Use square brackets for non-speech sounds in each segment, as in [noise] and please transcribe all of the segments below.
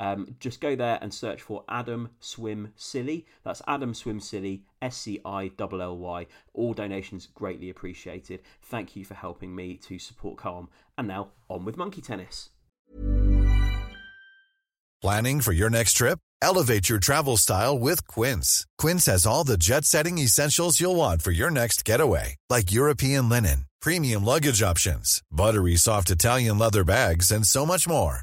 Um, just go there and search for Adam Swim Scilly. That's Adam Swim Scilly, S C I L L Y. All donations greatly appreciated. Thank you for helping me to support Calm. And now on with Monkey Tennis. Planning for your next trip? Elevate your travel style with Quince. Quince has all the jet setting essentials you'll want for your next getaway, like European linen, premium luggage options, buttery soft Italian leather bags, and so much more.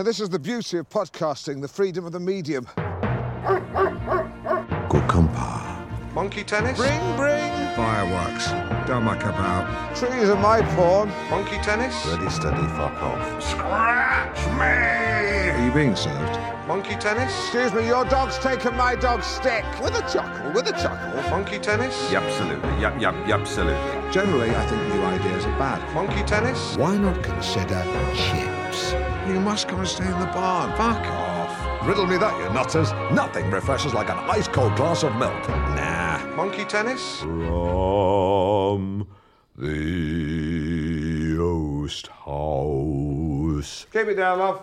And this is the beauty of podcasting, the freedom of the medium. Cucumber. Monkey tennis? Bring, bring. Fireworks. Don't muck about. Trees are my pawn. Monkey tennis? Ready, steady, fuck off. Scratch me! Are you being served? Monkey tennis? Excuse me, your dog's taken my dog's stick. With a chuckle, with a chuckle. Monkey tennis? Absolutely. Yep, yep, absolutely. Generally, I think new ideas are bad. Monkey tennis? Why not consider chips? You must come and stay in the barn. Fuck off. Riddle me that, you nutters. Nothing refreshes like an ice cold glass of milk. Nah. Monkey tennis? From the Oast House. Keep it down, love.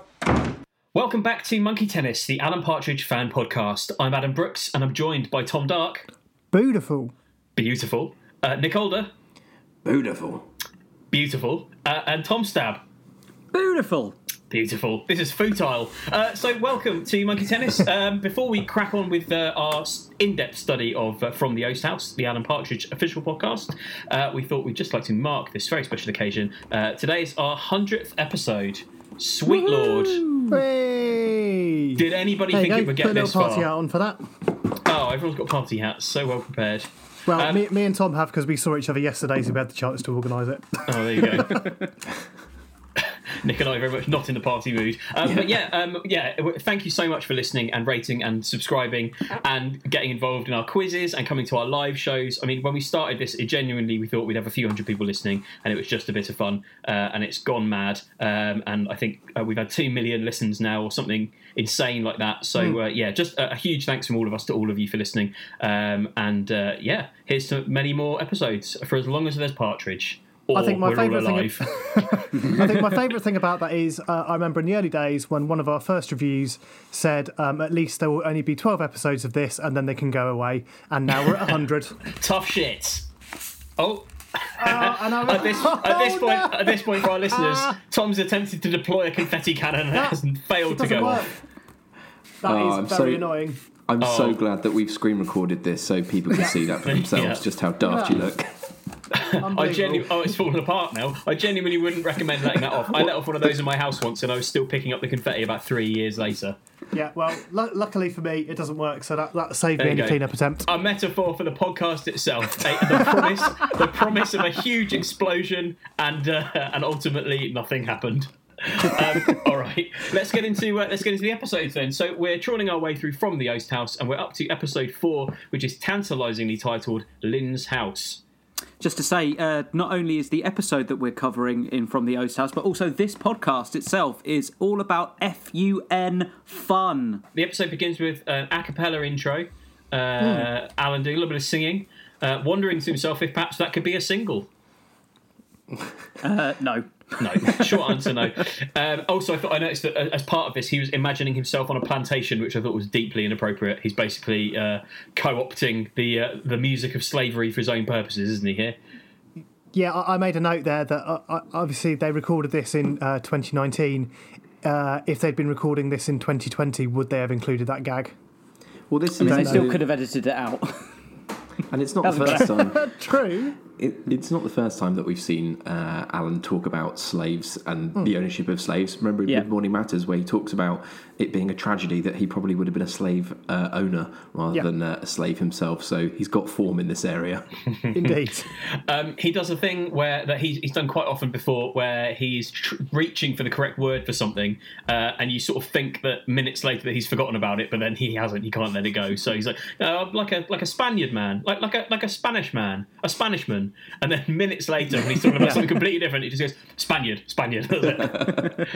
Welcome back to Monkey Tennis, the Alan Partridge fan podcast. I'm Adam Brooks, and I'm joined by Tom Dark, Beautiful. beautiful, uh, Nick Alder, Beautiful. beautiful, uh, and Tom Stab, Beautiful. Beautiful. This is futile. Uh, so, welcome to Monkey Tennis. [laughs] Um, before we crack on with uh, our in-depth study of uh, From the Oast House, the Alan Partridge official podcast, uh, we thought we'd just like to mark this very special occasion. Uh, today is our hundredth episode. Sweet Lord, Hey. did anybody There you think go. it would Put get a little party far? out on for that. Oh, everyone's got party hats. So well prepared. Well, Um, me, me and Tom have because we saw each other yesterday, so we had the chance to organise it. Oh, there you go. [laughs] [laughs] Nick and I are very much not in the party mood. Um, But yeah, um, yeah. Thank you so much for listening and rating and subscribing and getting involved in our quizzes and coming to our live shows. I mean, when we started this, it genuinely we thought we'd have a few hundred people listening, and it was just a bit of fun. Uh, and it's gone mad. Um, and I think uh, we've had two million listens now, or something insane like that. So uh, yeah, just a, a huge thanks from all of us to all of you for listening. Um, and uh, yeah, here's to many more episodes for as long as there's partridge. Or I think my favourite thing. alive. [laughs] I think my favourite thing about that is uh, I remember in the early days when one of our first reviews said um, at least there will only be twelve episodes of this, and then they can go away. And now we're at hundred. [laughs] tough shit. Oh, and [laughs] at this at this Oh, point, no. at this point for our listeners, Tom's attempted to deploy a confetti cannon and That- hasn't failed to go work. off. That is Oh, I'm very so- annoying. I'm Oh. so glad that we've screen recorded this so people can see that for themselves, Yeah. just how daft you look. I genuinely, oh, it's falling apart now. I genuinely wouldn't recommend letting that off. I let off one of those in my house once, and I was still picking up the confetti about three years later. Yeah, well, lu- luckily for me, it doesn't work, so that, that saved There me any clean-up attempt. A metaphor for the podcast itself. A- the promise, the promise of a huge explosion, and uh, and ultimately nothing happened. um, all right, let's get into uh, let's get into the episodes then. So we're trawling our way through from the Oast House, and we're up to episode four, which is tantalisingly titled Lynn's House. Just to say, uh, not only is the episode that we're covering in From the Oast House, but also this podcast itself is all about FUN fun. The episode begins with an a cappella intro. Uh, Alan doing a little bit of singing, uh, wondering to himself if perhaps that could be a single. Uh, no. No, short answer, no. Um, also, I thought I noticed that uh, as part of this, he was imagining himself on a plantation, which I thought was deeply inappropriate. He's basically uh, co-opting the uh, the music of slavery for his own purposes, isn't he? Here, Yeah, I, I made a note there that uh, uh, obviously they recorded this in uh, 2019. Uh, if they'd been recording this in 2020, would they have included that gag? Well, this I mean, they still could have edited it out. and it's not the Hasn't first time. [laughs] True. It, it's not the first time that we've seen uh, Alan talk about slaves and the ownership of slaves. Remember in Yeah. Good Morning Matters, where he talks about it being a tragedy that he probably would have been a slave uh, owner rather Yeah. than uh, a slave himself. So he's got form in this area. [laughs] Indeed. [laughs] um, he does a thing where that he's, he's done quite often before, where he's tr- reaching for the correct word for something, uh, and you sort of think that minutes later that he's forgotten about it, but then he hasn't. He can't let it go. So he's like, uh, like a like a Spaniard man, like like a like a Spanish man, a [laughs] And then minutes later when he's talking about something completely different, he just goes Spaniard, Spaniard. [laughs]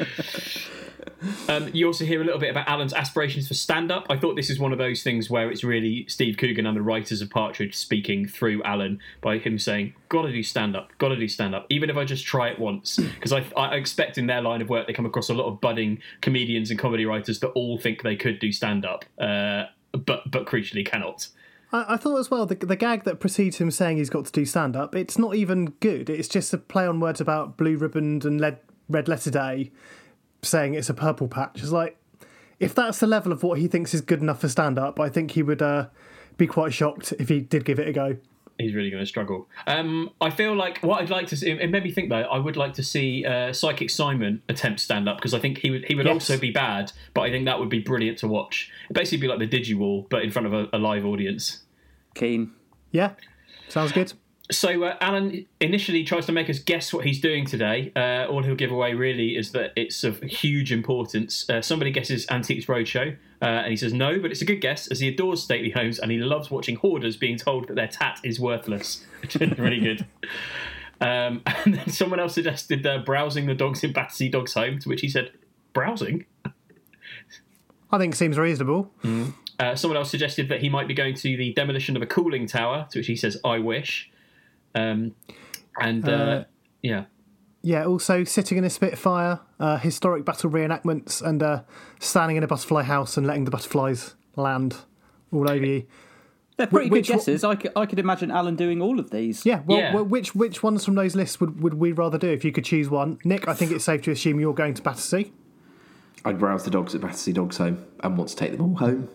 Um, you also hear a little bit about Alan's aspirations for stand up. I thought this is one of those things where it's really Steve Coogan and the writers of Partridge speaking through Alan by him saying, Gotta do stand up, gotta do stand up, even if I just try it once. Because I, I expect in their line of work they come across a lot of budding comedians and comedy writers that all think they could do stand up, uh, but, but crucially cannot. I, I thought as well the, the gag that precedes him saying he's got to do stand up. It's not even good. It's just a play on words about blue ribbon and lead, red letter day, saying it's a purple patch. It's like if that's the level of what he thinks is good enough for stand up, I think he would uh, be quite shocked if he did give it a go. He's really going to struggle. Um, I feel like what I'd like to see. It made me think though. I would like to see uh, Psychic Simon attempt stand up because I think he would he would Yes. also be bad, but I think that would be brilliant to watch. It'd basically be like the Digiwall, but in front of a, a live audience. Keen. Yeah, sounds good. So uh, Alan initially tries to make us guess what he's doing today. Uh, all he'll give away really is that it's of huge importance. Uh, somebody guesses Antiques Roadshow, uh, and he says no, but it's a good guess as he adores stately homes and he loves watching hoarders being told that their tat is worthless. [laughs] Really good. Um, [laughs] and then someone else suggested uh, browsing the dogs in Battersea Dog's home, to which he said, "Browsing." I think seems reasonable. Uh, someone else suggested that he might be going to the demolition of a cooling tower, to which he says, "I wish." Um, and uh, Uh, yeah. Yeah, also sitting in a Spitfire, uh, historic battle reenactments, and uh, standing in a butterfly house and letting the butterflies land all over you. They're pretty Which good one- guesses. I could, I could imagine Alan doing all of these. Yeah, well, Yeah. well, which which ones from those lists would, would we rather do if you could choose one? Nick, I think it's safe to assume you're going to Battersea. I'd browse the dogs at Battersea Dogs Home and want to take them all home.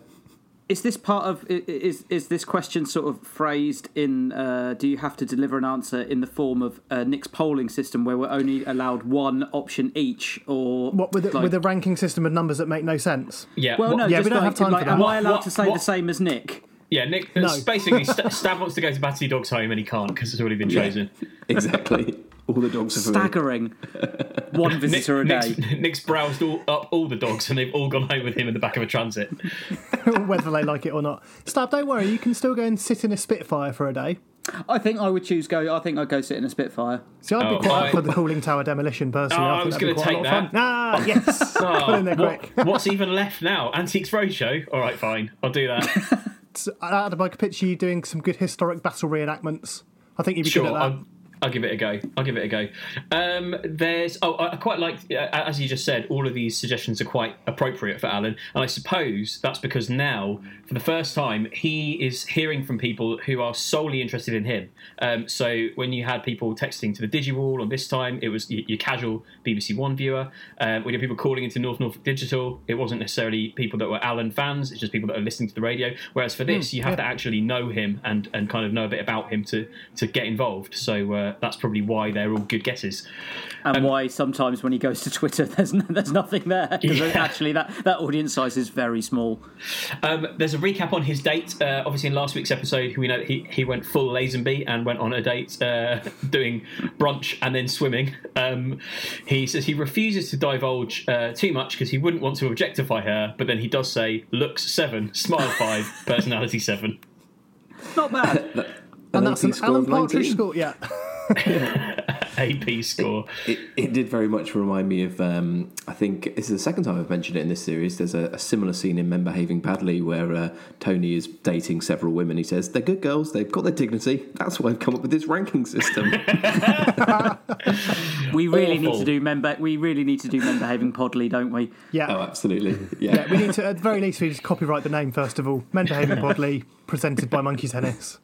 Is this part of i- i- is is this question sort of phrased in? Uh, do you have to deliver an answer in the form of uh, Nick's polling system, where we're only allowed one option each, or What with a, like- with a ranking system of numbers that make no sense? Yeah. Well, what- no, Yeah, just we don't like, have time like, for that. Am I allowed what- to say what- the same as Nick? Yeah, Nick. No. Basically, St- [laughs] Stav wants to go to Battersea Dog's home and he can't because it's already been chosen. [laughs] Exactly. all the dogs are for. Staggering. [laughs] One Nick, visitor a Nick's, day. Nick's browsed all, up all the dogs and they've all gone home with him in the back of a transit. whether they like it or not. Stab, don't worry, you can still go and sit in a Spitfire for a day. I think I would choose go. I think I'd go sit in a Spitfire. See, I'd Oh, be quite I- up for the cooling tower demolition personally. Oh, I think was that'd be gonna quite a take lot of fun. Ah, yes, put in there what- what's even left now? Antiques Roadshow? All right, fine. I'll do that. Adam, I could picture you doing some good historic battle reenactments. I think you'd be sure, good at that. I'll, I'll give it a go. I'll give it a go. Um, there's oh, I I quite like uh, as you just said. All of these suggestions are quite appropriate for Alan, and I suppose that's because now, for the first time, he is hearing from people who are solely interested in him. Um, so when you had people texting to the DigiWall, and this time it was your casual BBC One viewer. Um, when you had people calling into North Norfolk Digital, it wasn't necessarily people that were Alan fans. It's just people that are listening to the radio. Whereas for this, you have to actually know him and and kind of know a bit about him to to get involved. So uh, that's probably why they're all good guesses. And why sometimes when he goes to Twitter, [laughs] there's no, there's nothing there because Yeah. actually that, that audience size is very small. Um, there's a recap on his date. Uh, obviously, in last week's episode, we know that he, he went full Lazenby and went on a date uh, [laughs] doing brunch and then swimming. Um, he says he refuses to divulge uh, too much because he wouldn't want to objectify her, but then he does say looks seven, smile five, [laughs] personality seven. Not bad. and An that's an Alan of Partridge 19. score. Yeah. [laughs] [laughs] AP score. It, it did very much remind me of. Um, I think this is the second time I've mentioned it in this series. There's a, a similar scene in Men Behaving Badly where uh, Tony is dating several women. He says they're good girls. They've got their dignity. That's why I've come up with this ranking system. [laughs] We really need to do men. Be- we really need to do men behaving podly, don't we? Yeah. oh, absolutely. Yeah, Yeah. we need to, at the very least, we just copyright the name first of all. Men Behaving [laughs] Bodily, presented by Monkey Tennis.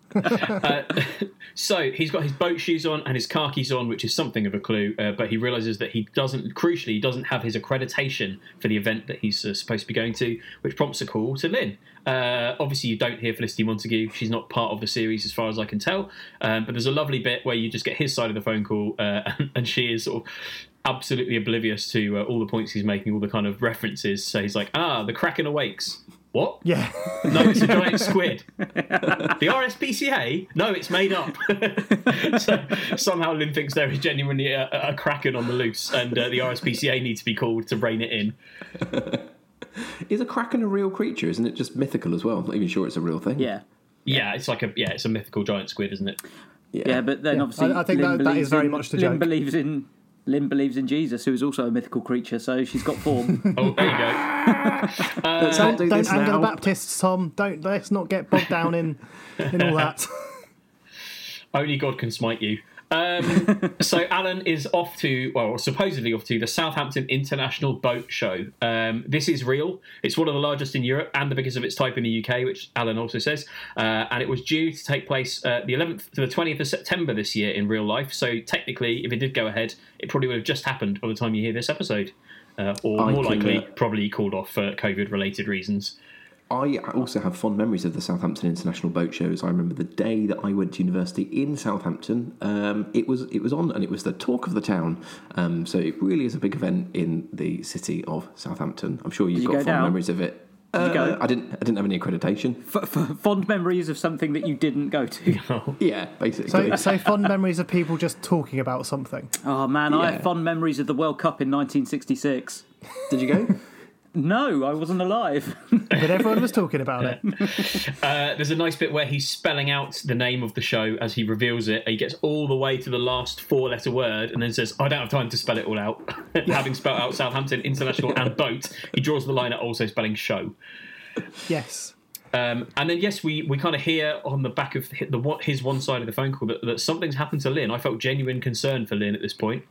So he's got his boat shoes on and his khakis on, which is something of a clue. Uh, but he realizes that he doesn't, crucially, he doesn't have his accreditation for the event that he's uh, supposed to be going to, which prompts a call to Lynn. Uh, obviously, you don't hear Felicity Montagu; she's not part of the series, as far as I can tell. Um, but there's a lovely bit where you just get his side of the phone call, uh, [laughs] and, and she is sort of absolutely oblivious to uh, all the points he's making, all the kind of references. So he's like, "Ah, the Kraken awakes." What? Yeah. No, it's a giant [laughs] squid. The RSPCA? No, it's made up. [laughs] so somehow Lynn thinks there is genuinely a, a kraken on the loose, and uh, the RSPCA needs to be called to rein it in. [laughs] Is a kraken a real creature? Isn't it just mythical as well? I'm not even sure it's a real thing. Yeah. Yeah, it's like a yeah, it's a mythical giant squid, isn't it? Yeah, but then obviously I- I think Lynn that- that believes is very in- much the Lynn joke. believes in Lynn believes in Jesus, who is also a mythical creature, so she's got form. [laughs] Oh, there you go. [laughs] Uh, let's not do Don't this anger now. the Baptists, Tom. Don't let's not get bogged down in in all [laughs] that. Only God can smite you. Um, [laughs] so Alan is off to, well, supposedly off to the Southampton International Boat Show. Um, this is real. It's one of the largest in Europe and the biggest of its type in the UK, which Alan also says. Uh, and it was due to take place uh, the 11th to the 20th of September this year in real life. So technically, if it did go ahead, it probably would have just happened by the time you hear this episode. Uh, or I more likely, uh, probably called off for COVID-related reasons. I also have fond memories of the Southampton International Boat Shows. I remember the day that I went to university in Southampton. Um, it was it was on, and it was the talk of the town. Um, so it really is a big event in the city of Southampton. I'm sure you've you got go fond down? memories of it. you Uh. I didn't. I didn't have any accreditation. F- f- fond memories of something that you didn't go to. [laughs] Yeah, basically. So, so fond memories of people just talking about something. Oh man, I have fond memories of the World Cup in 1966. Did you go? No, I wasn't alive. [laughs] But everyone was talking about it. [laughs] Uh, there's a nice bit where he's spelling out the name of the show as he reveals it. He gets all the way to the last four letter word and then says, I don't have time to spell it all out. [laughs] Having spelled out Southampton International and boat, he draws the line at also spelling show. Yes. Um, and then, yes, we, we kind of hear on the back of the, what his one side of the phone call that, that something's happened to Lynn. I felt genuine concern for Lynn at this point.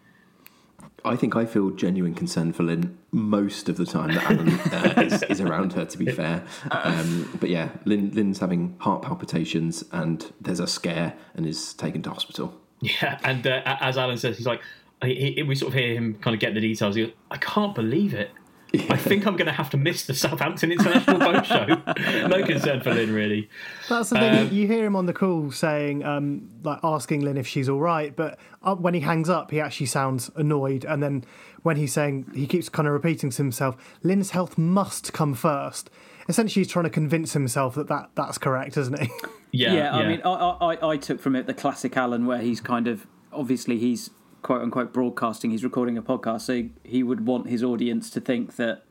I think I feel genuine concern for Lynn most of the time that Alan uh, [laughs] is, is around her. To be fair, um, but yeah, Lynn, Lynn's having heart palpitations and there's a scare and is taken to hospital. Yeah, and uh, as Alan says, he's like, he, he, we sort of hear him kind of get the details. He goes, I can't believe it. I think I'm going to have to miss the Southampton International Boat [laughs] Show. no concern for Lynn, really. That's the thing. Um, you hear him on the call saying, um, like, asking Lynn if she's all right, but uh, when he hangs up, he actually sounds annoyed. And then when he's saying, he keeps kind of repeating to himself, Lynn's health must come first. Essentially, he's trying to convince himself that, that that's correct, isn't he? Yeah. Yeah, I mean, I, I, I took from it the classic Alan, where he's kind of obviously he's quote unquote broadcasting. He's recording a podcast, so he would want his audience to think that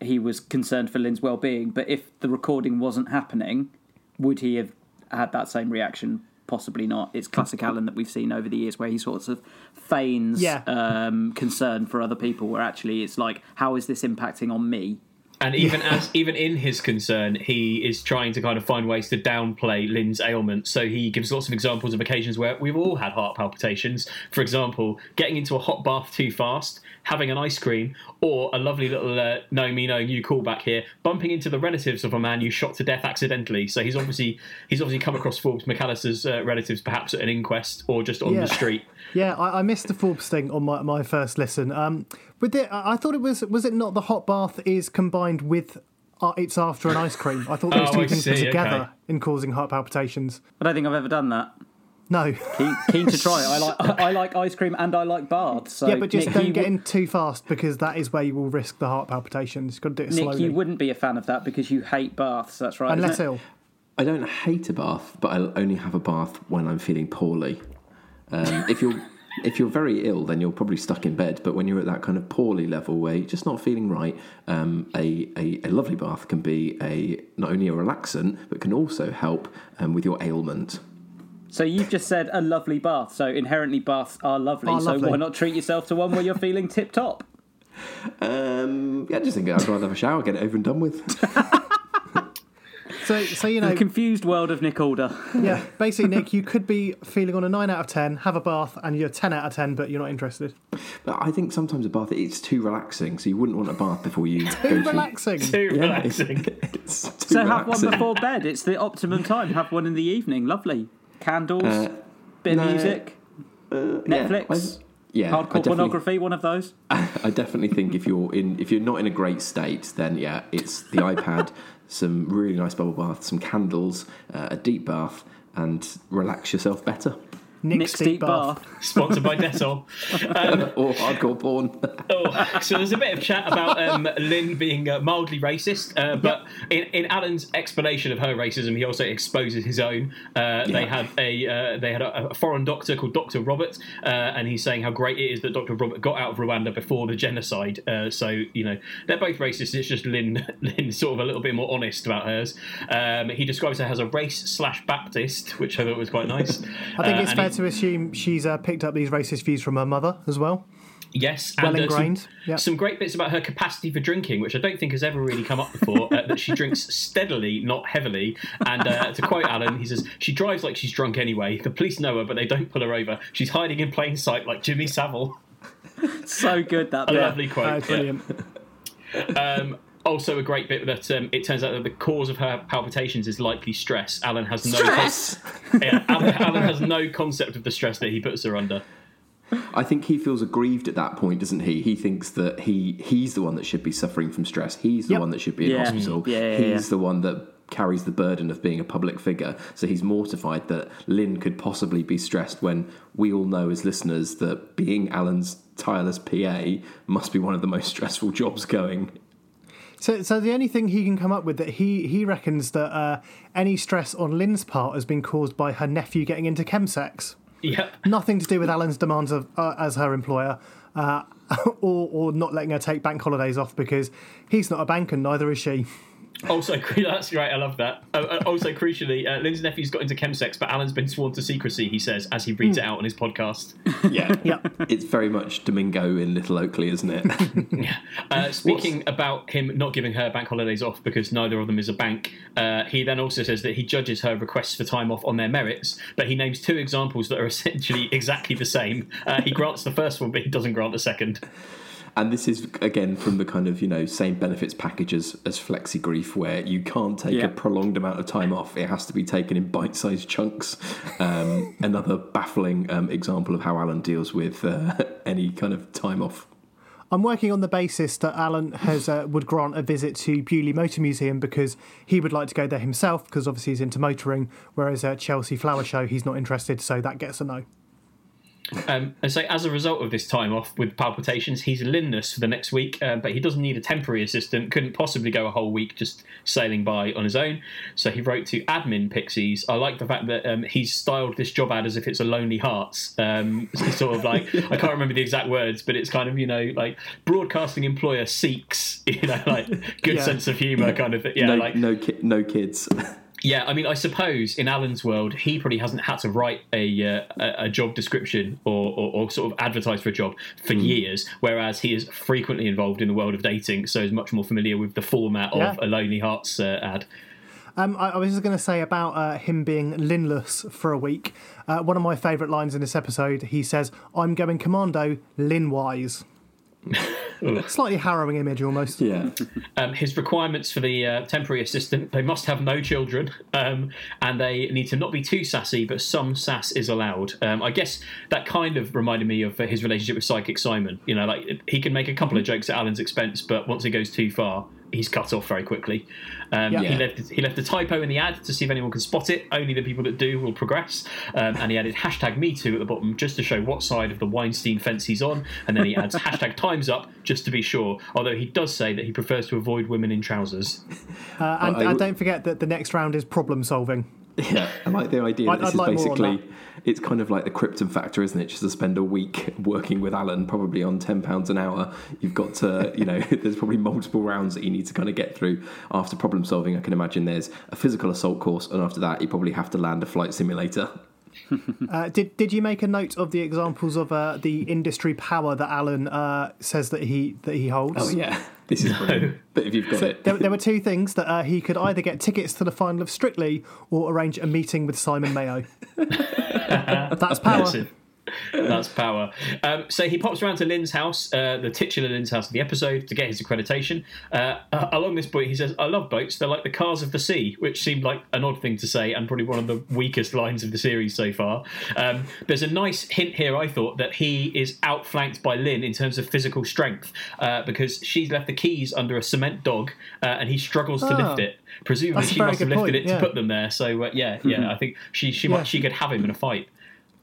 he was concerned for Lynn's well-being. But if the recording wasn't happening, would he have had that same reaction? Possibly not. It's classic Alan that we've seen over the years, where he sorts of feigns Yeah. um, concern for other people, where actually it's like, how is this impacting on me? And even as even in his concern, he is trying to kind of find ways to downplay Lynn's ailment. So he gives lots of examples of occasions where we've all had heart palpitations. For example, getting into a hot bath too fast, having an ice cream, or a lovely little uh, know me knowing you callback here, bumping into the relatives of a man you shot to death accidentally. So he's obviously he's obviously come across Forbes McAllister's uh, relatives perhaps at an inquest or just on Yeah. the street. Yeah, I, I missed the Forbes thing on my, my first listen. Um, with it, I I thought it was was it not the hot bath is combined with uh, it's after an ice cream. I thought [laughs] those Oh, two I things were together okay. in causing heart palpitations. I don't think I've ever done that. No. Keen, keen to try it. I like I like ice cream and I like baths. So yeah, but just Nick, don't get would- in too fast because that is where you will risk the heart palpitations. You've got to do it Nick, slowly. you wouldn't be a fan of that because you hate baths. That's right. Unless ill. I don't hate a bath, but I'll only have a bath when I'm feeling poorly. Um, if you're [laughs] if you're very ill, then you're probably stuck in bed. But when you're at that kind of poorly level where you're just not feeling right, um, a, a a lovely bath can be a not only a relaxant but can also help um, with your ailment. So you've just said a lovely bath. So inherently baths are lovely. Are so lovely. why not treat yourself to one where you're feeling tip top? Um, yeah, I just think I'd rather have a shower, get it over and done with. [laughs] So, so you know, The confused world of Nick Alder. yeah, [laughs] basically, Nick, you could be feeling on a nine out of ten, have a bath, and you're ten out of ten, but you're not interested. But I think sometimes a bath it's too relaxing, so you wouldn't want a bath before you [laughs] go Too to relaxing. Too Yeah, relaxing. it's too So have one before bed. It's the optimum time. Have one in the evening. Lovely. Candles, Uh, bit of no, music, Yeah, Netflix, I- yeah, hardcore pornography. One of those. [laughs] I definitely think if you're in if you're not in a great state, then yeah, it's the iPad, [laughs] some really nice bubble bath, some candles, uh, a deep bath, and relax yourself better. Nick's, Nick's deep bath. Sponsored by Dettol. [laughs] Um, or hardcore porn. oh, so there's a bit of chat about um, Lynn being uh, mildly racist, uh, but in, in Alan's explanation of her racism, he also exposes his own. Uh, They had a uh, they had a, a foreign doctor called Doctor Robert, uh, and he's saying how great it is that Doctor Robert got out of Rwanda before the genocide. Uh, so you know they're both racist. It's just Lynn [laughs] Lynn's sort of a little bit more honest about hers. Um, he describes her as a race slash Baptist, which I thought was quite nice. I think Uh, it's fair he- to assume she's uh, picked up these racist views from her mother as well. Yes, Well and, uh, ingrained, Some, yeah. some great bits about her capacity for drinking, which I don't think has ever really come up before. uh, that she drinks steadily, not heavily. And uh, to quote Alan, he says she drives like she's drunk anyway. The police know her, but they don't pull her over. She's hiding in plain sight like Jimmy Savile. [laughs] So good that A bit. lovely quote. Uh, yeah. brilliant. Um, also, a great bit that um, it turns out that the cause of her palpitations is likely stress. Alan has no Stress. [laughs] yeah, Alan, Alan has no concept of the stress that he puts her under. I think he feels aggrieved at that point, doesn't he? He thinks that he he's the one that should be suffering from stress. He's the Yep. one that should be in Yeah. hospital. Yeah, yeah, he's yeah. the one that carries the burden of being a public figure. So he's mortified that Lynn could possibly be stressed when we all know as listeners that being Alan's tireless PA must be one of the most [laughs] stressful jobs going. So, so the only thing he can come up with that he he reckons that uh, any stress on Lynn's part has been caused by her nephew getting into chemsex. Yep. Nothing to do with Alan's demands of uh, as her employer, uh, [laughs] or or not letting her take bank holidays off because he's not a banker, neither is she. Also, [laughs] that's great. I love that. Uh, uh, also, crucially, uh, Lynn's nephew's got into chemsex, but Alan's been sworn to secrecy. He says as he reads it out on his podcast. [laughs] Yeah, Yep. It's very much Domingo in Little Oakley, isn't it? [laughs] Uh, speaking about him not giving her bank holidays off because neither of them is a bank, uh, he then also says that he judges her requests for time off on their merits, but he names two examples that are essentially exactly the same. Uh, he grants the first one, but he doesn't grant the second. And this is again from the kind of you know same benefits package as, as flexi grief, where you can't take Yeah. a prolonged amount of time off; it has to be taken in bite-sized chunks. Um, [laughs] another baffling um, example of how Alan deals with uh, [laughs] any kind of time off. I'm working on the basis that Alan has uh, would grant a visit to Beaulieu Motor Museum because he would like to go there himself because obviously he's into motoring, whereas at Chelsea Flower Show he's not interested, so that gets a no. Um, and so, as a result of this time off with palpitations, he's Lynness for the next week, uh, but he doesn't need a temporary assistant. Couldn't possibly go a whole week just sailing by on his own. So he wrote to admin Pixies. I like the fact that um, he's styled this job ad as if it's a Lonely Hearts. Um, it's [laughs] sort of like I can't remember the exact words, but it's kind of you know like broadcasting employer seeks [laughs] you know like good Yeah. sense of humour kind of yeah no, like no, ki- no kids. [laughs] yeah, I mean, I suppose in Alan's world, he probably hasn't had to write a uh, a, job description or, or, or sort of advertise for a job for years, whereas he is frequently involved in the world of dating, so is much more familiar with the format Yeah. of a Lonely Hearts uh, ad. Um, I, I was just going to say about uh, him being linless for a week. Uh, one of my favourite lines in this episode, he says, "I'm going commando, Lin-wise." [laughs] Slightly harrowing image, almost. yeah, [laughs] Um, his requirements for the uh, temporary assistant: they must have no children, um, and they need to not be too sassy, but some sass is allowed. Um, I guess that kind of reminded me of uh, his relationship with Psychic Simon. You know, like he can make a couple of jokes at Alan's expense, but once it goes too far, he's cut off very quickly. Um, Yeah. He left he left a typo in the ad to see if anyone can spot it. Only the people that do will progress. Um, and he added hashtag Me Too at the bottom just to show what side of the Weinstein fence he's on. And then he adds [laughs] hashtag Times Up just to be sure. Although he does say that he prefers to avoid women in trousers. Uh, and, I- and don't forget that the next round is problem solving. Yeah. I like the idea that this I'd is like basically it's kind of like the Krypton factor, isn't it? Just to spend a week [laughs] working with Alan, probably on ten pounds an hour. You've got to, you know, [laughs] there's probably multiple rounds that you need to kind of get through after problem solving. I can imagine there's a physical assault course, and after that, you probably have to land a flight simulator. Uh, did did you make a note of the examples of uh, the industry power that Alan uh, says that he that he holds? Oh yeah, this is brilliant. But if you've got So it, there, there were [laughs] two things that uh, he could either get tickets to the final of Strictly or arrange a meeting with Simon Mayo. [laughs] That's power. Impressive. [laughs] That's power. Um, so he pops around to Lynn's house, uh, the titular Lynn's house of the episode, to get his accreditation. Uh, uh, along this point, he says, I love boats. They're like the cars of the sea, which seemed like an odd thing to say and probably one of the weakest lines of the series so far. Um, there's a nice hint here, I thought, that he is outflanked by Lynn in terms of physical strength uh, because she's left the keys under a cement dog uh, and he struggles to Oh. lift it. Presumably, That's she must have lifted point, it yeah. to put them there. So, uh, yeah, yeah, I think she, she, Yeah. might, she could have him in a fight.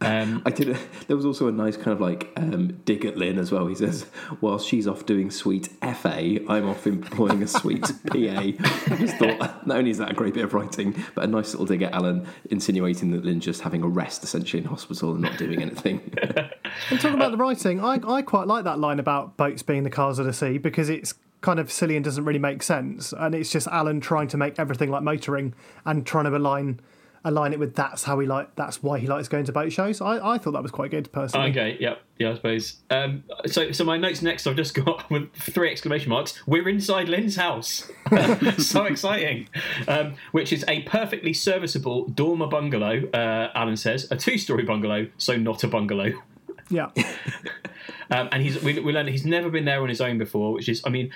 Um, I did. A, there was also a nice kind of like um, dig at Lynn as well. He says, "While she's off doing sweet FA, I'm off employing a sweet [laughs] PA." I just thought not only is that a great bit of writing, but a nice little dig at Alan, insinuating that Lynn's just having a rest essentially in hospital and not doing anything. [laughs] And talking about the writing, I, I quite like that line about boats being the cars of the sea because it's kind of silly and doesn't really make sense. And it's just Alan trying to make everything like motoring and trying to align align it with that's how he like that's why he likes going to boat shows. I, I thought that was quite good personally. Okay, yep, yeah, I suppose. Um, so, so my notes next, I've just got [laughs] with three exclamation marks. We're inside Lynn's house. [laughs] so exciting! Um, which is a perfectly serviceable dormer bungalow. Uh, Alan says a two-story bungalow, so not a bungalow. Yeah. [laughs] Um, and he's we, we learned he's never been there on his own before, which is, I mean,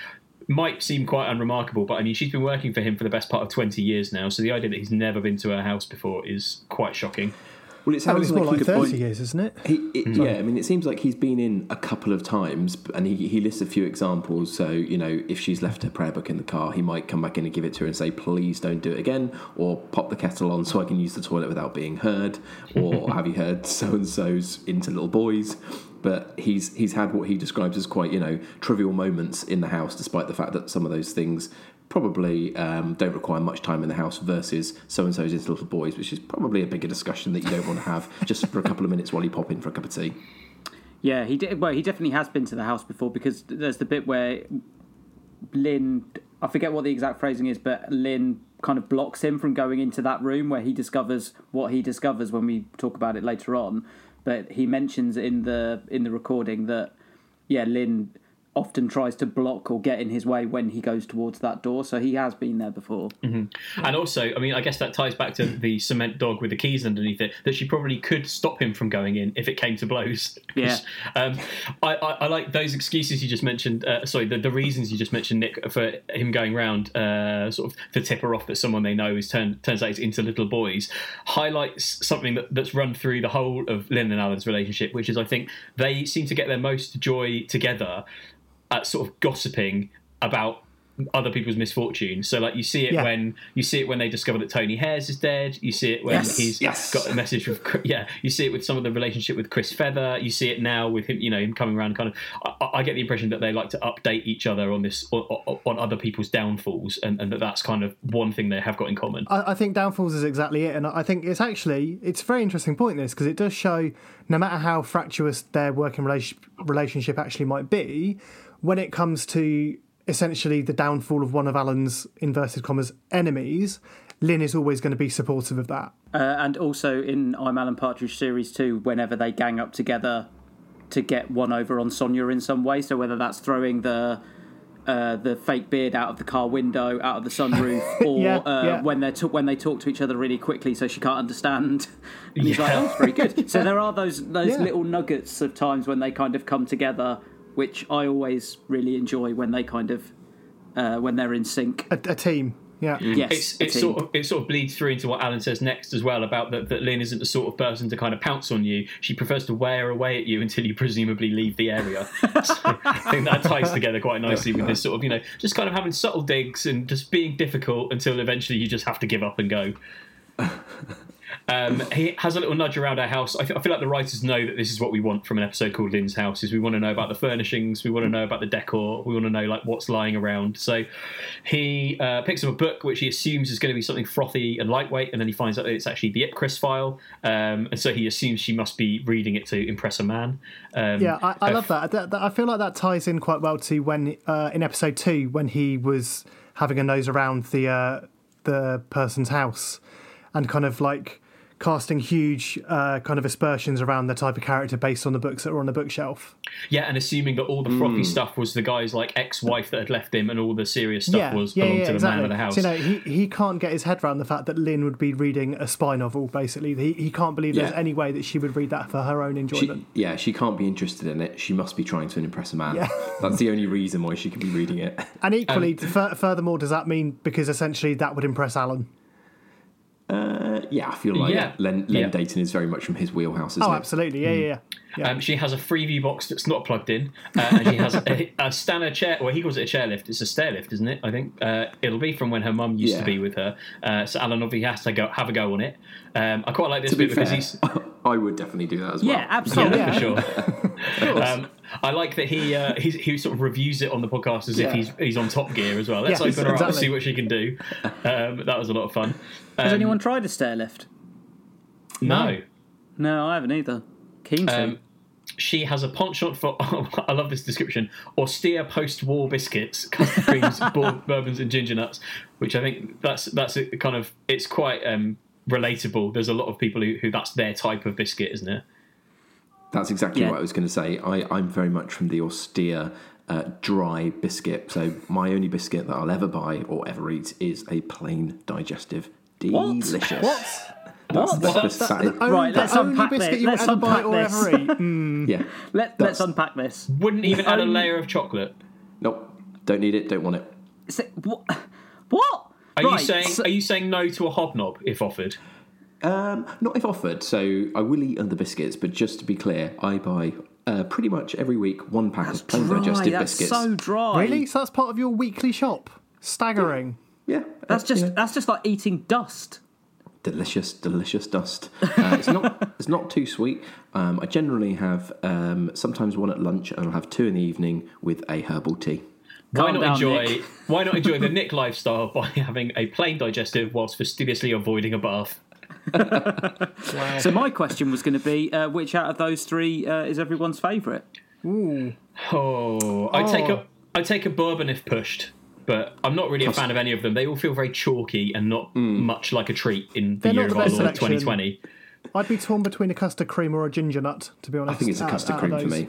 might seem quite unremarkable, but I mean, she's been working for him for the best part of twenty years now. So the idea that he's never been to her house before is quite shocking. Well, it sounds it's more he like 30 point- years, isn't it? He, it, hmm. yeah, I mean, it seems like he's been in a couple of times, and he, he lists a few examples. So, you know, if she's left her prayer book in the car, he might come back in and give it to her and say, please don't do it again, or pop the kettle on so I can use the toilet without being heard, or have you heard so and so's into little boys? But he's he's had what he describes as quite, you know, trivial moments in the house, despite the fact that some of those things probably um, don't require much time in the house versus so and so's into little boys, which is probably a bigger discussion that you don't want to have [laughs] just for a couple of minutes while you pop in for a cup of tea. Yeah, he did. Well, he definitely has been to the house before because there's the bit where Lynn, I forget what the exact phrasing is, but Lynn kind of blocks him from going into that room where he discovers what he discovers when we talk about it later on. But he mentions in the in the recording that yeah, Lynn often tries to block or get in his way when he goes towards that door. So he has been there before. And also, I mean, I guess that ties back to the cement dog with the keys underneath it. That she probably could stop him from going in if it came to blows. [laughs] Yeah. um, I, I, I like those excuses you just mentioned. Uh, sorry, the, the reasons you just mentioned, Nick, for him going round, uh, sort of to tip her off that someone they know is turn, turns out it's into little boys, highlights something that, that's run through the whole of Lynn and Alan's relationship, which is I think they seem to get their most joy together at sort of gossiping about other people's misfortunes. So like you see it Yeah. when you see it when they discover that Tony Hayers is dead. You see it when Yes, he's yes. got a message with yeah. You see it with some of the relationship with Chris Feather. You see it now with him. You know him coming around. Kind of. I, I get the impression that they like to update each other on this on, on- on other people's downfalls, and, and that that's kind of one thing they have got in common. I, I think downfalls is exactly it, and I think it's actually it's a very interesting point this because it does show no matter how fractious their working relation, relationship actually might be, when it comes to essentially the downfall of one of Alan's inverted commas enemies, Lynn is always going to be supportive of that. Uh, and also in I'm Alan Partridge series two, whenever they gang up together to get one over on Sonia in some way. So whether that's throwing the uh, the fake beard out of the car window, out of the sunroof, [laughs] or Yeah, uh, yeah. when they are when they talk to each other really quickly, so she can't understand. [laughs] And he's like, "Oh, it's very good." [laughs] So there are those those Yeah. little nuggets of times when they kind of come together, which I always really enjoy when they kind of uh, when they're in sync. A, a team, yeah. Yes, it's it's sort of it sort of bleeds through into what Alan says next as well about that that Lynn isn't the sort of person to kind of pounce on you. She prefers to wear away at you until you presumably leave the area. [laughs] so I think that ties together quite nicely with this sort of you know just kind of having subtle digs and just being difficult until eventually you just have to give up and go. [laughs] Um, he has a little nudge around our house. I, fe- I feel like the writers know that this is what we want from an episode called Lynn's House. Is we want to know about the furnishings, we want to know about the decor, we want to know like what's lying around. So he uh, picks up a book which he assumes is going to be something frothy and lightweight, and then he finds out that it's actually the Ipcress File, um, and so he assumes she must be reading it to impress a man. Um, Yeah, I, I uh, love that. That- that- I feel like that ties in quite well to when uh, in episode two when he was having a nose around the uh, the person's house and kind of like casting huge uh, kind of aspersions around the type of character based on the books that were on the bookshelf. Yeah, and assuming that all the frothy Mm. stuff was the guy's like ex-wife that had left him, and all the serious stuff yeah, was yeah, belonged yeah, to the exactly. man of the house. So, you know, he, he can't get his head around the fact that Lynn would be reading a spy novel, basically. He, he can't believe there's any way that she would read that for her own enjoyment. She, yeah, she can't be interested in it. She must be trying to impress a man. Yeah. [laughs] That's the only reason why she could be reading it. and equally, Um, fur- furthermore, does that mean because essentially that would impress Alan? Uh, yeah, I feel like Yeah. Len, Len Yeah. Deighton is very much from his wheelhouse, isn't Oh, it? absolutely. Yeah, yeah, yeah. Yeah. Um, she has a Freeview box that's not plugged in, uh, and she has a, [laughs] a Stannah chair. Well, he calls it a chairlift. It's a stair lift, isn't it? I think uh, it'll be from when her mum used to be with her. Uh, so Alan obviously has to go have a go on it. Um, I quite like this To be bit because fair, he's [laughs] I would definitely do that as well. Yeah, absolutely. yeah, yeah. for sure. [laughs] um, I like that he uh, he's, he sort of reviews it on the podcast as if he's he's on Top Gear as well. Let's Yes, open her up and see what she can do. Um, that was a lot of fun. Has Um, anyone tried a stair lift? No. No, I haven't either. Keen to. Um, she has a penchant for. [laughs] I love this description. Austere post-war biscuits, custard creams, [laughs] bourbons, and ginger nuts. Which I think that's that's a kind of it's quite um, relatable. There's a lot of people who, who that's their type of biscuit, isn't it? That's exactly Yeah. what I was going to say. I, I'm very much from the austere, uh, dry biscuit. So my only biscuit that I'll ever buy or ever eat is a plain digestive. What? Delicious. What? That's, What? that's the sa- Only, Right, let's only unpack biscuit this. you Let's ever buy unpack or this. ever eat. [laughs] Mm. yeah. Let, let's unpack this. Wouldn't even add a layer of chocolate. Nope. Don't need it. Don't want it. Say- What? [laughs] What? Are you saying so- Are you saying no to a hobnob if offered? Um, not if offered. So I will eat other biscuits, but just to be clear, I buy uh, pretty much every week one pack of plain dry. digestive That's biscuits. so dry. Really? So that's part of your weekly shop? Staggering. Yeah, That's uh, just you know, that's just like eating dust. Delicious, delicious dust. Uh, it's not [laughs] it's not too sweet. Um, I generally have um, sometimes one at lunch, and I'll have two in the evening with a herbal tea. Why Calm not down, enjoy? Nick. [laughs] Why not enjoy the Nick [laughs] lifestyle by having a plain digestive whilst fastidiously avoiding a bath? So my question was going to be, uh, which out of those three uh, is everyone's favourite? Oh, I take Oh. a I take a bourbon if pushed, but I'm not really a fan of any of them. They all feel very chalky and not much like a treat in the They're year of our Lord selection. 2020. I'd be torn between a custard cream or a ginger nut, to be honest. I think it's a custard out of cream for me.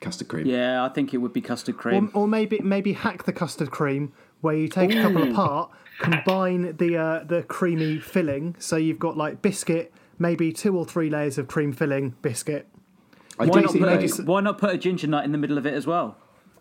Custard cream. Yeah, I think it would be custard cream. Or, or maybe maybe hack the custard cream, where you take a couple apart, combine the uh, the creamy filling, so you've got like biscuit, maybe two or three layers of cream filling biscuit. Why, not put a, why not put a ginger nut in the middle of it as well?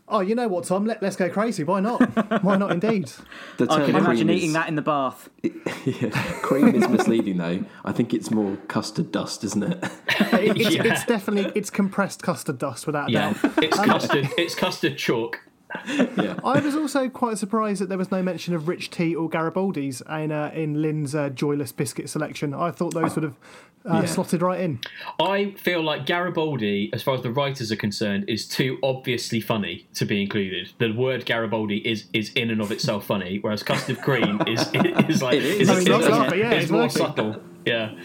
Oh, you know what, Tom? Let, let's go crazy. Why not? Why not, indeed? the I can imagine cream eating that in the bath. [laughs] yeah, cream is misleading though. I think it's more custard dust, isn't it? It- [laughs] it's, Yeah. it's definitely it's compressed custard dust without a Yeah, doubt. it's custard. It's custard chalk. yeah. I was also quite surprised that there was no mention of rich tea or Garibaldi's in uh, in Lynn's uh, joyless biscuit selection. I thought those would have uh, Yeah. slotted right in. I feel like Garibaldi, as far as the writers are concerned, is too obviously funny to be included. The word Garibaldi is is in and of itself funny, whereas custard cream [laughs] is is like It is. is, I mean, is- it's is- not, but is more subtle. Yeah.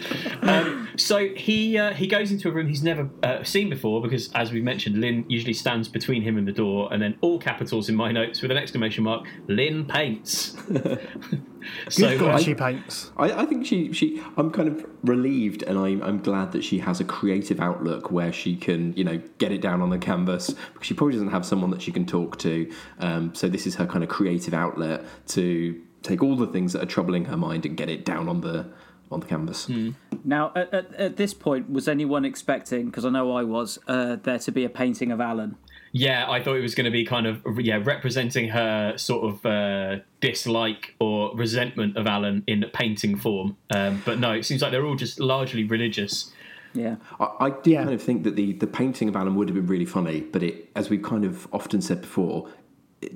Um, so he uh, he goes into a room he's never uh, seen before because, as we mentioned, Lynn usually stands between him and the door, and then all capitals in my notes with an exclamation mark. Lynn paints. [laughs] [laughs] so God, she paints. I, I think she, she I'm kind of relieved and I'm, I'm glad that she has a creative outlook where she can you know get it down on the canvas because she probably doesn't have someone that she can talk to um, so this is her kind of creative outlet to take all the things that are troubling her mind and get it down on the on the canvas Now, at, at, at this point, was anyone expecting? Because I know I was uh, there to be a painting of Alan. Yeah, I thought it was going to be kind of yeah representing her sort of uh, dislike or resentment of Alan in painting form. Um, but no, it seems like they're all just largely religious. Yeah. I, I do Yeah. kind of think that the, the painting of Alan would have been really funny, but it, as we've kind of often said before, it-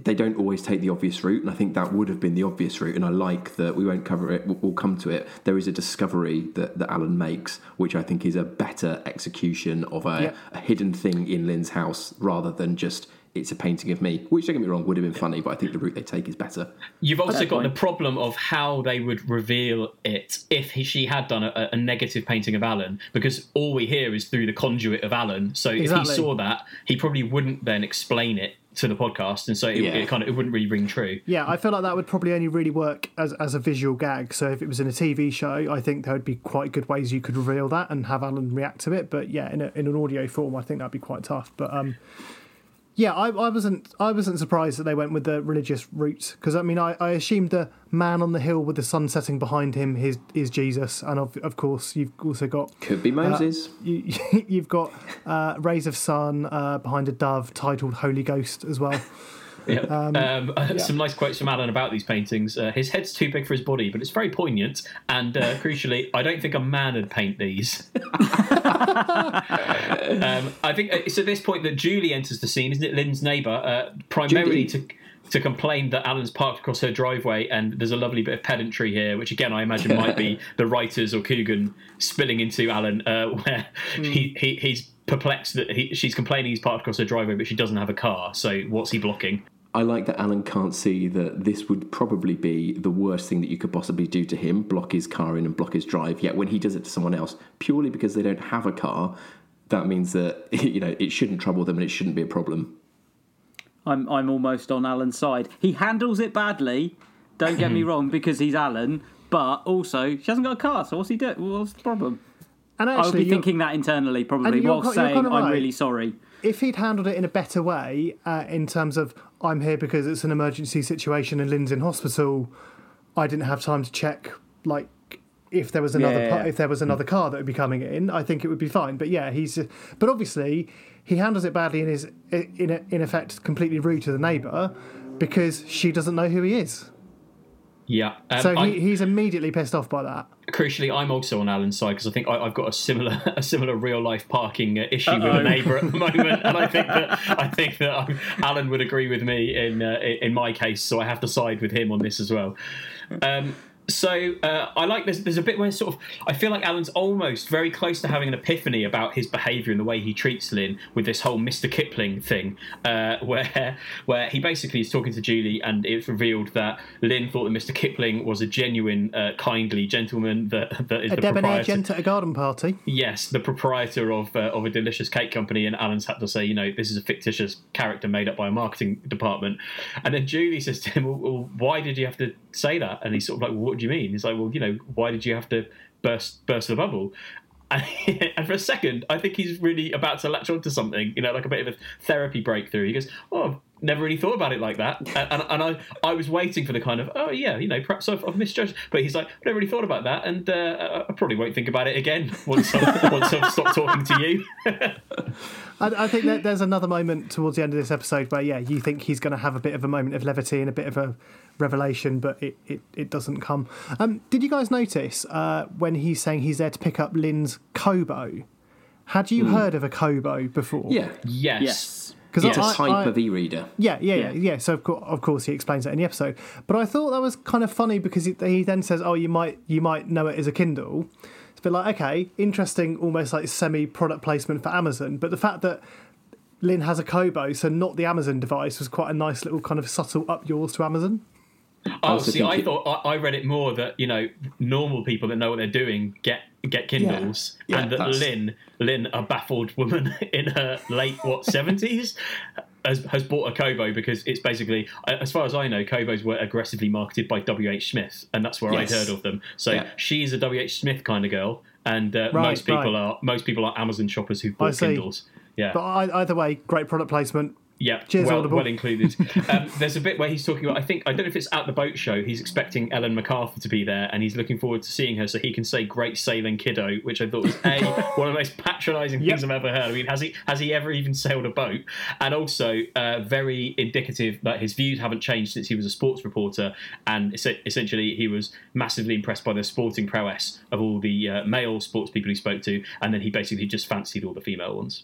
they don't always take the obvious route, and I think that would have been the obvious route. And I like that we won't cover it; we'll, we'll come to it. There is a discovery that, that Alan makes, which I think is a better execution of a, Yeah. a hidden thing in Lynn's house rather than just it's a painting of me. Which don't get me wrong, would have been funny, but I think the route they take is better. You've also Fair got point. the problem of how they would reveal it if he, she had done a, a negative painting of Alan, because all we hear is through the conduit of Alan. So if he saw that, he probably wouldn't then explain it to the podcast, and so it, Yeah. it kind of it wouldn't really ring true. Yeah, I feel like that would probably only really work as, as a visual gag. So if it was in a TV show, I think there would be quite good ways you could reveal that and have Alan react to it. But yeah, in, a, in an audio form, I think that'd be quite tough. But um, yeah, I, I wasn't I wasn't surprised that they went with the religious route because I mean I, I assumed the man on the hill with the sun setting behind him is is Jesus, and of of course you've also got Could be Moses. you, [laughs] you've got uh, rays of sun uh, behind a dove titled Holy Ghost as well. Yeah. Um, Um, yeah. Some nice quotes from Alan about these paintings. Uh, his head's too big for his body, but it's very poignant. And uh, [laughs] crucially, I don't think a man would paint these. [laughs] um, I think it's at this point that Julie enters the scene, isn't it? Lynn's neighbour, uh, primarily to to complain that Alan's parked across her driveway, and there's a lovely bit of pedantry here, which again I imagine might be [laughs] the writers or Coogan spilling into Alan, uh, where he, he he's perplexed that he, she's complaining he's parked across her driveway, but she doesn't have a car. So what's he blocking? I like that Alan can't see that this would probably be the worst thing that you could possibly do to him block his car in and block his drive. Yet when he does it to someone else, purely because they don't have a car, that means that [laughs] you know it shouldn't trouble them and it shouldn't be a problem. I'm I'm almost on Alan's side. He handles it badly. Don't get me [clears throat] wrong, because he's Alan. But also, she hasn't got a car, so what's he do? What's the problem? And I would be thinking that internally, probably, whilst you're while ki- you're saying kind of I'm really sorry. If he'd handled it in a better way, uh, in terms of I'm here because it's an emergency situation and Lynn's in hospital, I didn't have time to check like if there was another Yeah, if there was another car that would be coming in. I think it would be fine. But yeah, he's but obviously he handles it badly and is in in effect completely rude to the neighbour because she doesn't know who he is. Yeah. Um, so he, he's immediately pissed off by that. crucially, I'm also on Alan's side because I think I, I've got a similar [laughs] a similar real life parking uh, issue with Uh-oh. a neighbour at the moment, and I think that [laughs] I think that um, Alan would agree with me in uh, in my case, so I have to side with him on this as well. Um, so uh, I like this. There's a bit where sort of I feel like Alan's almost very close to having an epiphany about his behaviour and the way he treats Lynn with this whole Mr. Kipling thing, uh, [laughs] where where he basically is talking to Julie, and it's revealed that Lynn thought that Mr. Kipling was a genuine, uh, kindly gentleman that that is A the debonair gent at a garden party. Yes, the proprietor of uh, of a delicious cake company, and Alan's had to say, you know, this is a fictitious character made up by a marketing department. And then Julie says to him, well, well, "Why did you have to say that?" And he's sort of like, well, "What do you mean?" He's like, "Well, you know, why did you have to burst burst the bubble?" [laughs] And for a second, I think he's really about to latch onto something, you know, like a bit of a therapy breakthrough. He goes, "Oh, I've never really thought about it like that," and, [laughs] and, and I, I was waiting for the kind of, "Oh yeah, you know, perhaps I've, I've misjudged," but he's like, "I never really thought about that, and uh, I probably won't think about it again [laughs] once I've, once I've stopped talking to you." I, I think that there's another moment towards the end of this episode where, yeah, you think he's going to have a bit of a moment of levity and a bit of a revelation, but it, it, it doesn't come. Um, did you guys notice uh, when he's saying he's there to pick up Lynn's Kobo? Had you Hmm. heard of a Kobo before? Yeah. Yes. Yes. It's a I- type I- of e-reader. Yeah, yeah, yeah, yeah. So of course, of course, he explains that in the episode. But I thought that was kind of funny because he, he then says, "Oh, you might you might know it as a Kindle." It's a bit like okay, interesting, almost like semi product placement for Amazon. But the fact that Lynn has a Kobo, so not the Amazon device, was quite a nice little kind of subtle up yours to Amazon. Oh, also see, I it- thought I, I read it more that you know normal people that know what they're doing get get Kindles, Yeah, and that that's- Lynn, Lynn, a baffled woman [laughs] in her late what [laughs] seventies, has has bought a Kobo because it's basically, as far as I know, Kobos were aggressively marketed by W. H. Smith, and that's where Yes. I'd heard of them. So Yeah. she's a W. H. Smith kind of girl, and uh, Right, most people right. are most people are Amazon shoppers who I bought. Kindles. Yeah. But I, either way, great product placement. Yeah, Cheers, well, Audible. well included. [laughs] um, there's a bit where he's talking about. I think I don't know if it's at the boat show. He's expecting Ellen MacArthur to be there, and he's looking forward to seeing her so he can say "Great sailing kiddo," which I thought was a [laughs] one of the most patronising things I've ever heard. I mean, has he has he ever even sailed a boat? And also uh, very indicative that his views haven't changed since he was a sports reporter, and es- essentially he was massively impressed by the sporting prowess of all the uh, male sports people he spoke to, and then he basically just fancied all the female ones.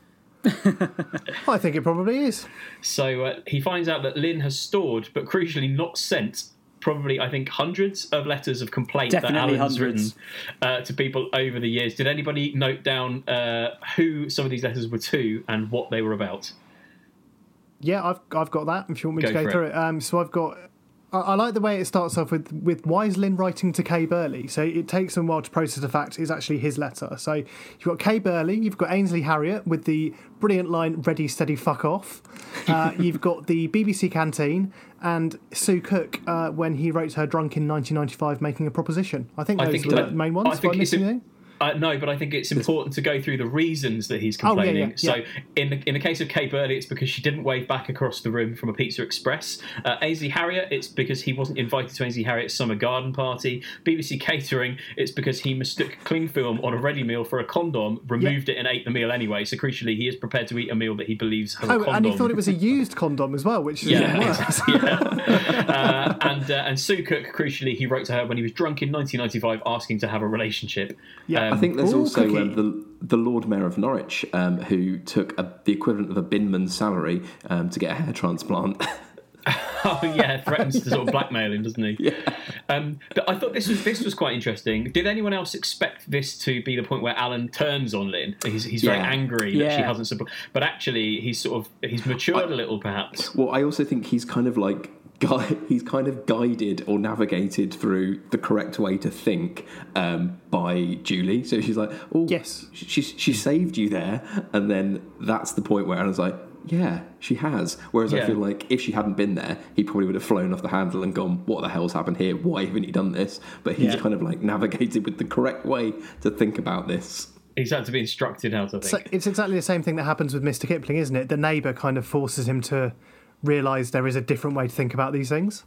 [laughs] I think it probably is. So uh, he finds out that Lynn has stored, but crucially not sent, probably I think hundreds of letters of complaint Definitely that Alan's hundreds. written uh, to people over the years. Did anybody note down uh, who some of these letters were to and what they were about? Yeah, I've I've got that. If you want me Go to go through it. it, um, so I've got. I, I like the way it starts off with with is Lynn writing to Kay Burley? So it takes them a while to process the fact it's actually his letter. So you've got Kay Burley, you've got Ainsley Harriott with the brilliant line "Ready, steady, fuck off." Uh, [laughs] you've got the BBC canteen and Sue Cook uh, when he wrote her drunk in 1995 making a proposition. I think those I think are the main ones. I think Am I it's a- anything? Uh, no, but I think it's important to go through the reasons that he's Oh, yeah, complaining. yeah, So, in the in the case of Kay Burley, it's because she didn't wave back across the room from a Pizza Express. Uh, Ainsley Harriott, it's because he wasn't invited to Ainsley Harriott's summer garden party. BBC Catering, it's because he mistook cling film on a ready meal for a condom, removed it, and ate the meal anyway. So, crucially, he is prepared to eat a meal that he believes has a Oh, condom. and he thought it was a used condom as well, which is Yeah, even worse. [laughs] uh, and uh, and Sue Cook, crucially, he wrote to her when he was drunk in 1995, asking to have a relationship. Um, I think there's also um, the the Lord Mayor of Norwich um, who took a, the equivalent of a binman's salary um, to get a hair transplant. [laughs] [laughs] Oh yeah, threatens to sort of blackmail him, doesn't he? Yeah. Um, but I thought this was this was quite interesting. Did anyone else expect this to be the point where Alan turns on Lynn? He's, he's very Yeah. angry that she hasn't support, but actually he's sort of he's matured a little, perhaps. well, I also think he's kind of like gui- [laughs] he's kind of guided or navigated through the correct way to think um, by Julie. So she's like, "Oh, yes, she she saved you there," and then that's the point where Alan's like. Yeah, she has. Whereas I feel like if she hadn't been there, he probably would have flown off the handle and gone, "What the hell's happened here? Why haven't you done this?" But he's Yeah. kind of like navigated with the correct way to think about this. He's had to be instructed how to think. So it's exactly the same thing that happens with Mr. Kipling, isn't it? The neighbour kind of forces him to realise there is a different way to think about these things.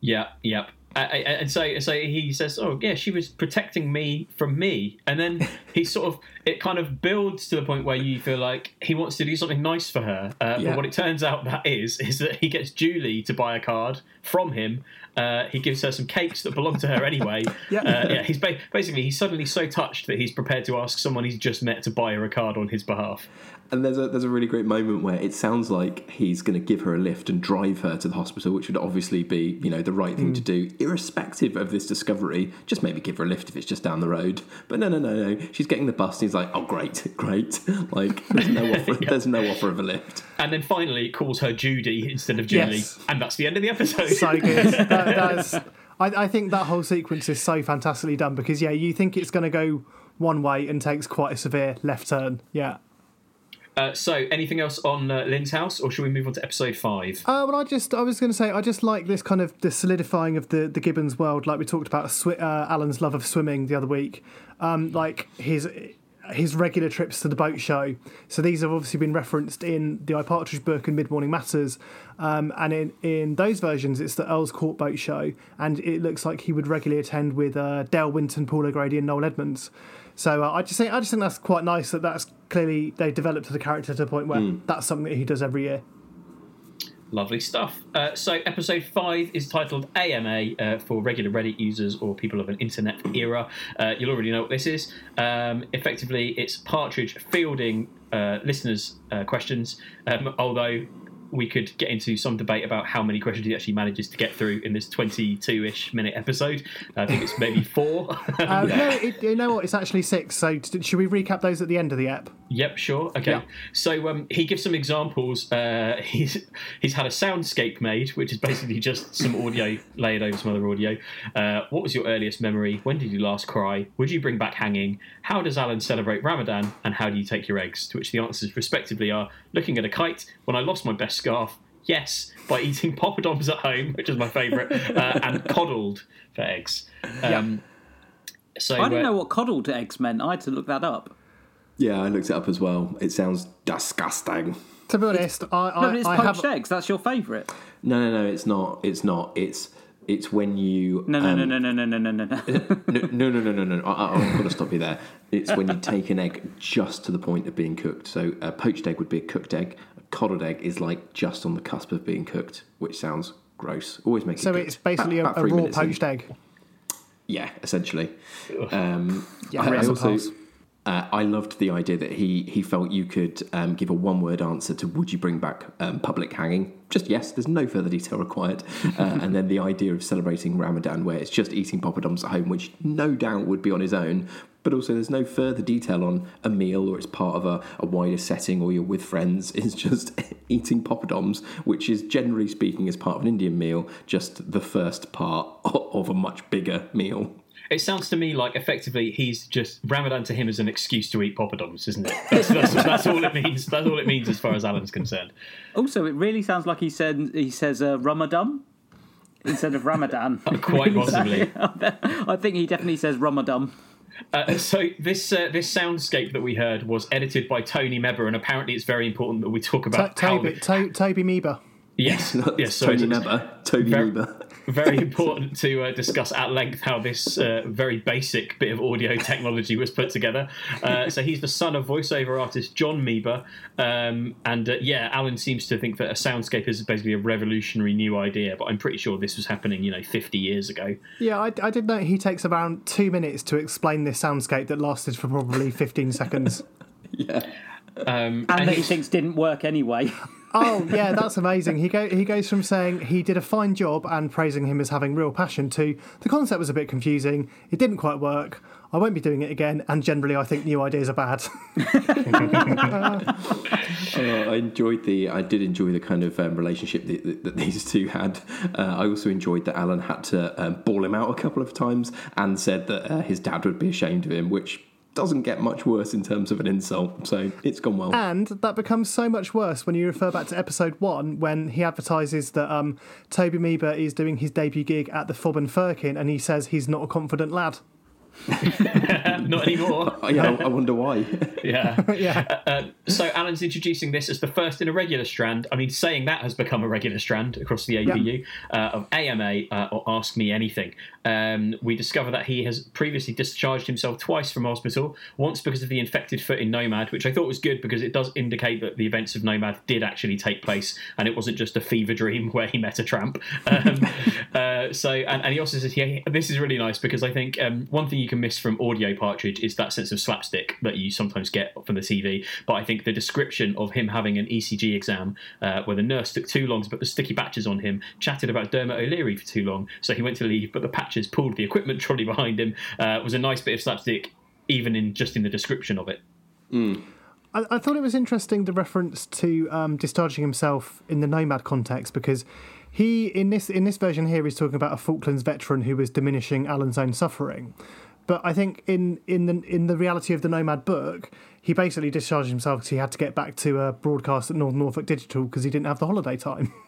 Yeah, yeah. Uh, and so, so he says, "Oh, yeah, she was protecting me from me," and then he [laughs] sort of it kind of builds to the point where you feel like he wants to do something nice for her. Uh, Yeah. But what it turns out that is is that he gets Julie to buy a card from him. Uh, he gives her some cakes that belong to her [laughs] anyway. Yeah. Uh, yeah. He's ba- basically he's suddenly so touched that he's prepared to ask someone he's just met to buy her a card on his behalf. And there's a there's a really great moment where it sounds like he's going to give her a lift and drive her to the hospital, which would obviously be you know the right thing to hmm. do, irrespective of this discovery. Just maybe give her a lift if it's just down the road. But no, no, no, no. She's getting the bus. And he's like, oh great, [laughs] great. Like there's no [laughs] offer. There's no offer of a lift. And then finally it calls her Judy instead of Julie, Yes. and that's the end of the episode. So good. that, [laughs] that's, I, I think that whole sequence is so fantastically done because, yeah, you think it's going to go one way and takes quite a severe left turn. Yeah. Uh, so, anything else on uh, Lynn's house, or should we move on to episode five? Uh, well, I just I was going to say I just like this kind of the solidifying of the the Gibbons world, like we talked about swi- uh, Alan's love of swimming the other week, um, like his his regular trips to the boat show. So these have obviously been referenced in the I Partridge book and Mid Morning Matters, um, and in in those versions it's the Earl's Court boat show, and it looks like he would regularly attend with uh, Dale Winton, Paul O'Grady, and Noel Edmonds. So uh, I just think I just think that's quite nice that that's clearly they developed the character to the point where Mm. that's something that he does every year. Lovely stuff. Uh, so, episode five is titled AMA uh, for regular Reddit users or people of an internet era. Uh, you'll already know what this is. Um, effectively, it's Partridge fielding uh, listeners' uh, questions, um, although we could get into some debate about how many questions he actually manages to get through in this 22-ish minute episode. I think it's maybe [laughs] four. Uh, [laughs] no, it, you know what? It's actually six. So t- should we recap those at the end of the app? Yep, sure. Okay. Yeah. So um, he gives some examples. Uh, [laughs] he's he's had a soundscape made, which is basically just some audio layered over some other audio. Uh, what was your earliest memory? When did you last cry? Would you bring back hanging? How does Alan celebrate Ramadan? And how do you take your eggs? To which the answers respectively are: looking at a kite. When I lost my best scarf. Yes, by [laughs] eating poppadoms at home, which is my favourite, uh, and [laughs] coddled for eggs. Um, So I didn't uh, know what coddled eggs meant. I had to look that up. Yeah, I looked it up as well. It sounds disgusting. To be honest, I, I, no, but it's I poached have. eggs. That's your favourite. No, no, no. It's not. It's not. It's it's when you No, no, um, no, no, no, no, no, no, no. [laughs] no, no, no, no, no, no. I, I, I've got to stop you there. It's when you take an egg just to the point of being cooked. So a poached egg would be a cooked egg. A coddled egg is like just on the cusp of being cooked, which sounds gross. Always make it So cooked. it's basically About- a, about a three raw minutes in. poached egg. Yeah, essentially. Um, Yeah, I, I raise a also pass. Uh, I loved the idea that he he felt you could um, give a one word answer to would you bring back um, public hanging? Just yes. There's no further detail required. Uh, [laughs] and then the idea of celebrating Ramadan, where it's just eating poppadoms at home, which no doubt would be on his own. But also, there's no further detail on a meal or it's part of a, a wider setting or you're with friends. [laughs] It's just [laughs] eating poppadoms, which is generally speaking, as part of an Indian meal, just the first part of a much bigger meal. It sounds to me like effectively he's just Ramadan to him is an excuse to eat poppadoms, isn't it? [laughs] That's, that's, that's all it means. That's all it means as far as Alan's concerned. Also, it really sounds like he said he says uh, Ramadan instead of Ramadan. [laughs] Quite possibly. [laughs] I think he definitely says Ramadan. Uh, so this uh, this soundscape that we heard was edited by Tony Meber, and apparently it's very important that we talk about how Toby, to- Toby Meber. Yes, yes. So Tony Meber. Mebber. Tony very, [laughs] important to uh, discuss at length how this uh, very basic bit of audio technology was put together. Uh, so he's the son of voiceover artist John Meber, um, and uh, yeah, Alan seems to think that a soundscape is basically a revolutionary new idea, but I'm pretty sure this was happening, you know, 50 years ago. Yeah, I, I did know he takes around two minutes to explain this soundscape that lasted for probably 15 seconds. [laughs] Yeah. Um, And, that he thinks didn't work anyway. [laughs] Oh yeah, that's amazing. He go he goes from saying he did a fine job and praising him as having real passion to the concept was a bit confusing. It didn't quite work. I won't be doing it again. And generally, I think new ideas are bad. [laughs] Uh, I enjoyed the. I did enjoy the kind of um, relationship that, that, that these two had. Uh, I also enjoyed that Alan had to um, ball him out a couple of times and said that uh, his dad would be ashamed of him, which doesn't get much worse in terms of an insult. So it's gone well. and that becomes so much worse when you refer back to episode one when he advertises that um, Toby Meber is doing his debut gig at the Fob and Firkin, and he says he's not a confident lad. [laughs] Not anymore. [laughs] yeah, I wonder why. [laughs] yeah. yeah. Uh, uh, so Alan's introducing this as the first in a regular strand. I mean, saying that has become a regular strand across the APU uh, of AMA uh, or Ask Me Anything. Um, we discover that he has previously discharged himself twice from hospital. Once because of the infected foot in Nomad, which I thought was good because it does indicate that the events of Nomad did actually take place and it wasn't just a fever dream where he met a tramp. Um, uh, so, and, and he also says, yeah, this is really nice because I think um, one thing you can miss from Audio Partridge is that sense of slapstick that you sometimes get from the TV. But I think the description of him having an ECG exam uh, where the nurse took too long to put the sticky patches on him, chatted about Dermot O'Leary for too long, so he went to leave, but the patches pulled the equipment trolley behind him, uh, was a nice bit of slapstick, even in just in the description of it. I, I thought it was interesting the reference to um, discharging himself in the nomad context because he in this in this version here he's talking about a Falklands veteran who was diminishing Alan's own suffering. But I think in, in the in the reality of the Nomad book, he basically discharged himself because he had to get back to a broadcast at North Norfolk Digital because he didn't have the holiday time. [laughs]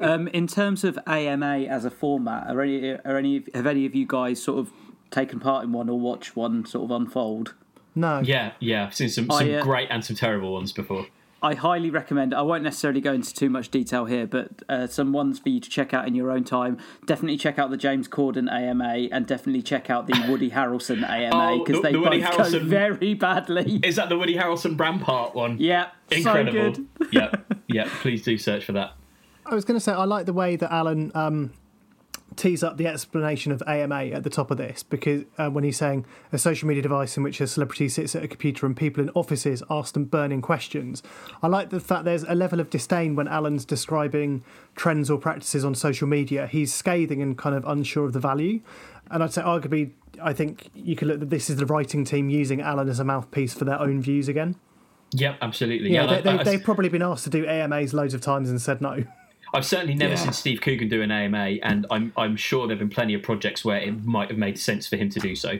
Um, in terms of AMA as a format, are any, are any have any of you guys sort of taken part in one or watched one sort of unfold? No. Yeah, yeah, I've seen some, I, some uh, great and some terrible ones before. I highly recommend. I won't necessarily go into too much detail here, but uh, some ones for you to check out in your own time. Definitely check out the James Corden AMA, and definitely check out the Woody Harrelson AMA Oh, because the- they the both Woody go very badly. Is that the Woody Harrelson Rampart one? Yeah, Incredible. so good. yeah, yeah. Please do search for that. I was going to say I like the way that Alan um, tease up the explanation of AMA at the top of this because uh, when he's saying a social media device in which a celebrity sits at a computer and people in offices ask them burning questions, I like the fact there's a level of disdain when Alan's describing trends or practices on social media. He's scathing and kind of unsure of the value. And I'd say, arguably, I think you could look that this is the writing team using Alan as a mouthpiece for their own views again. Yep, absolutely. Yeah, Yeah, they, I- they, they've probably been asked to do AMAs loads of times and said no. I've certainly never Yeah. seen Steve Coogan do an AMA, and I'm I'm sure there've been plenty of projects where it might have made sense for him to do so.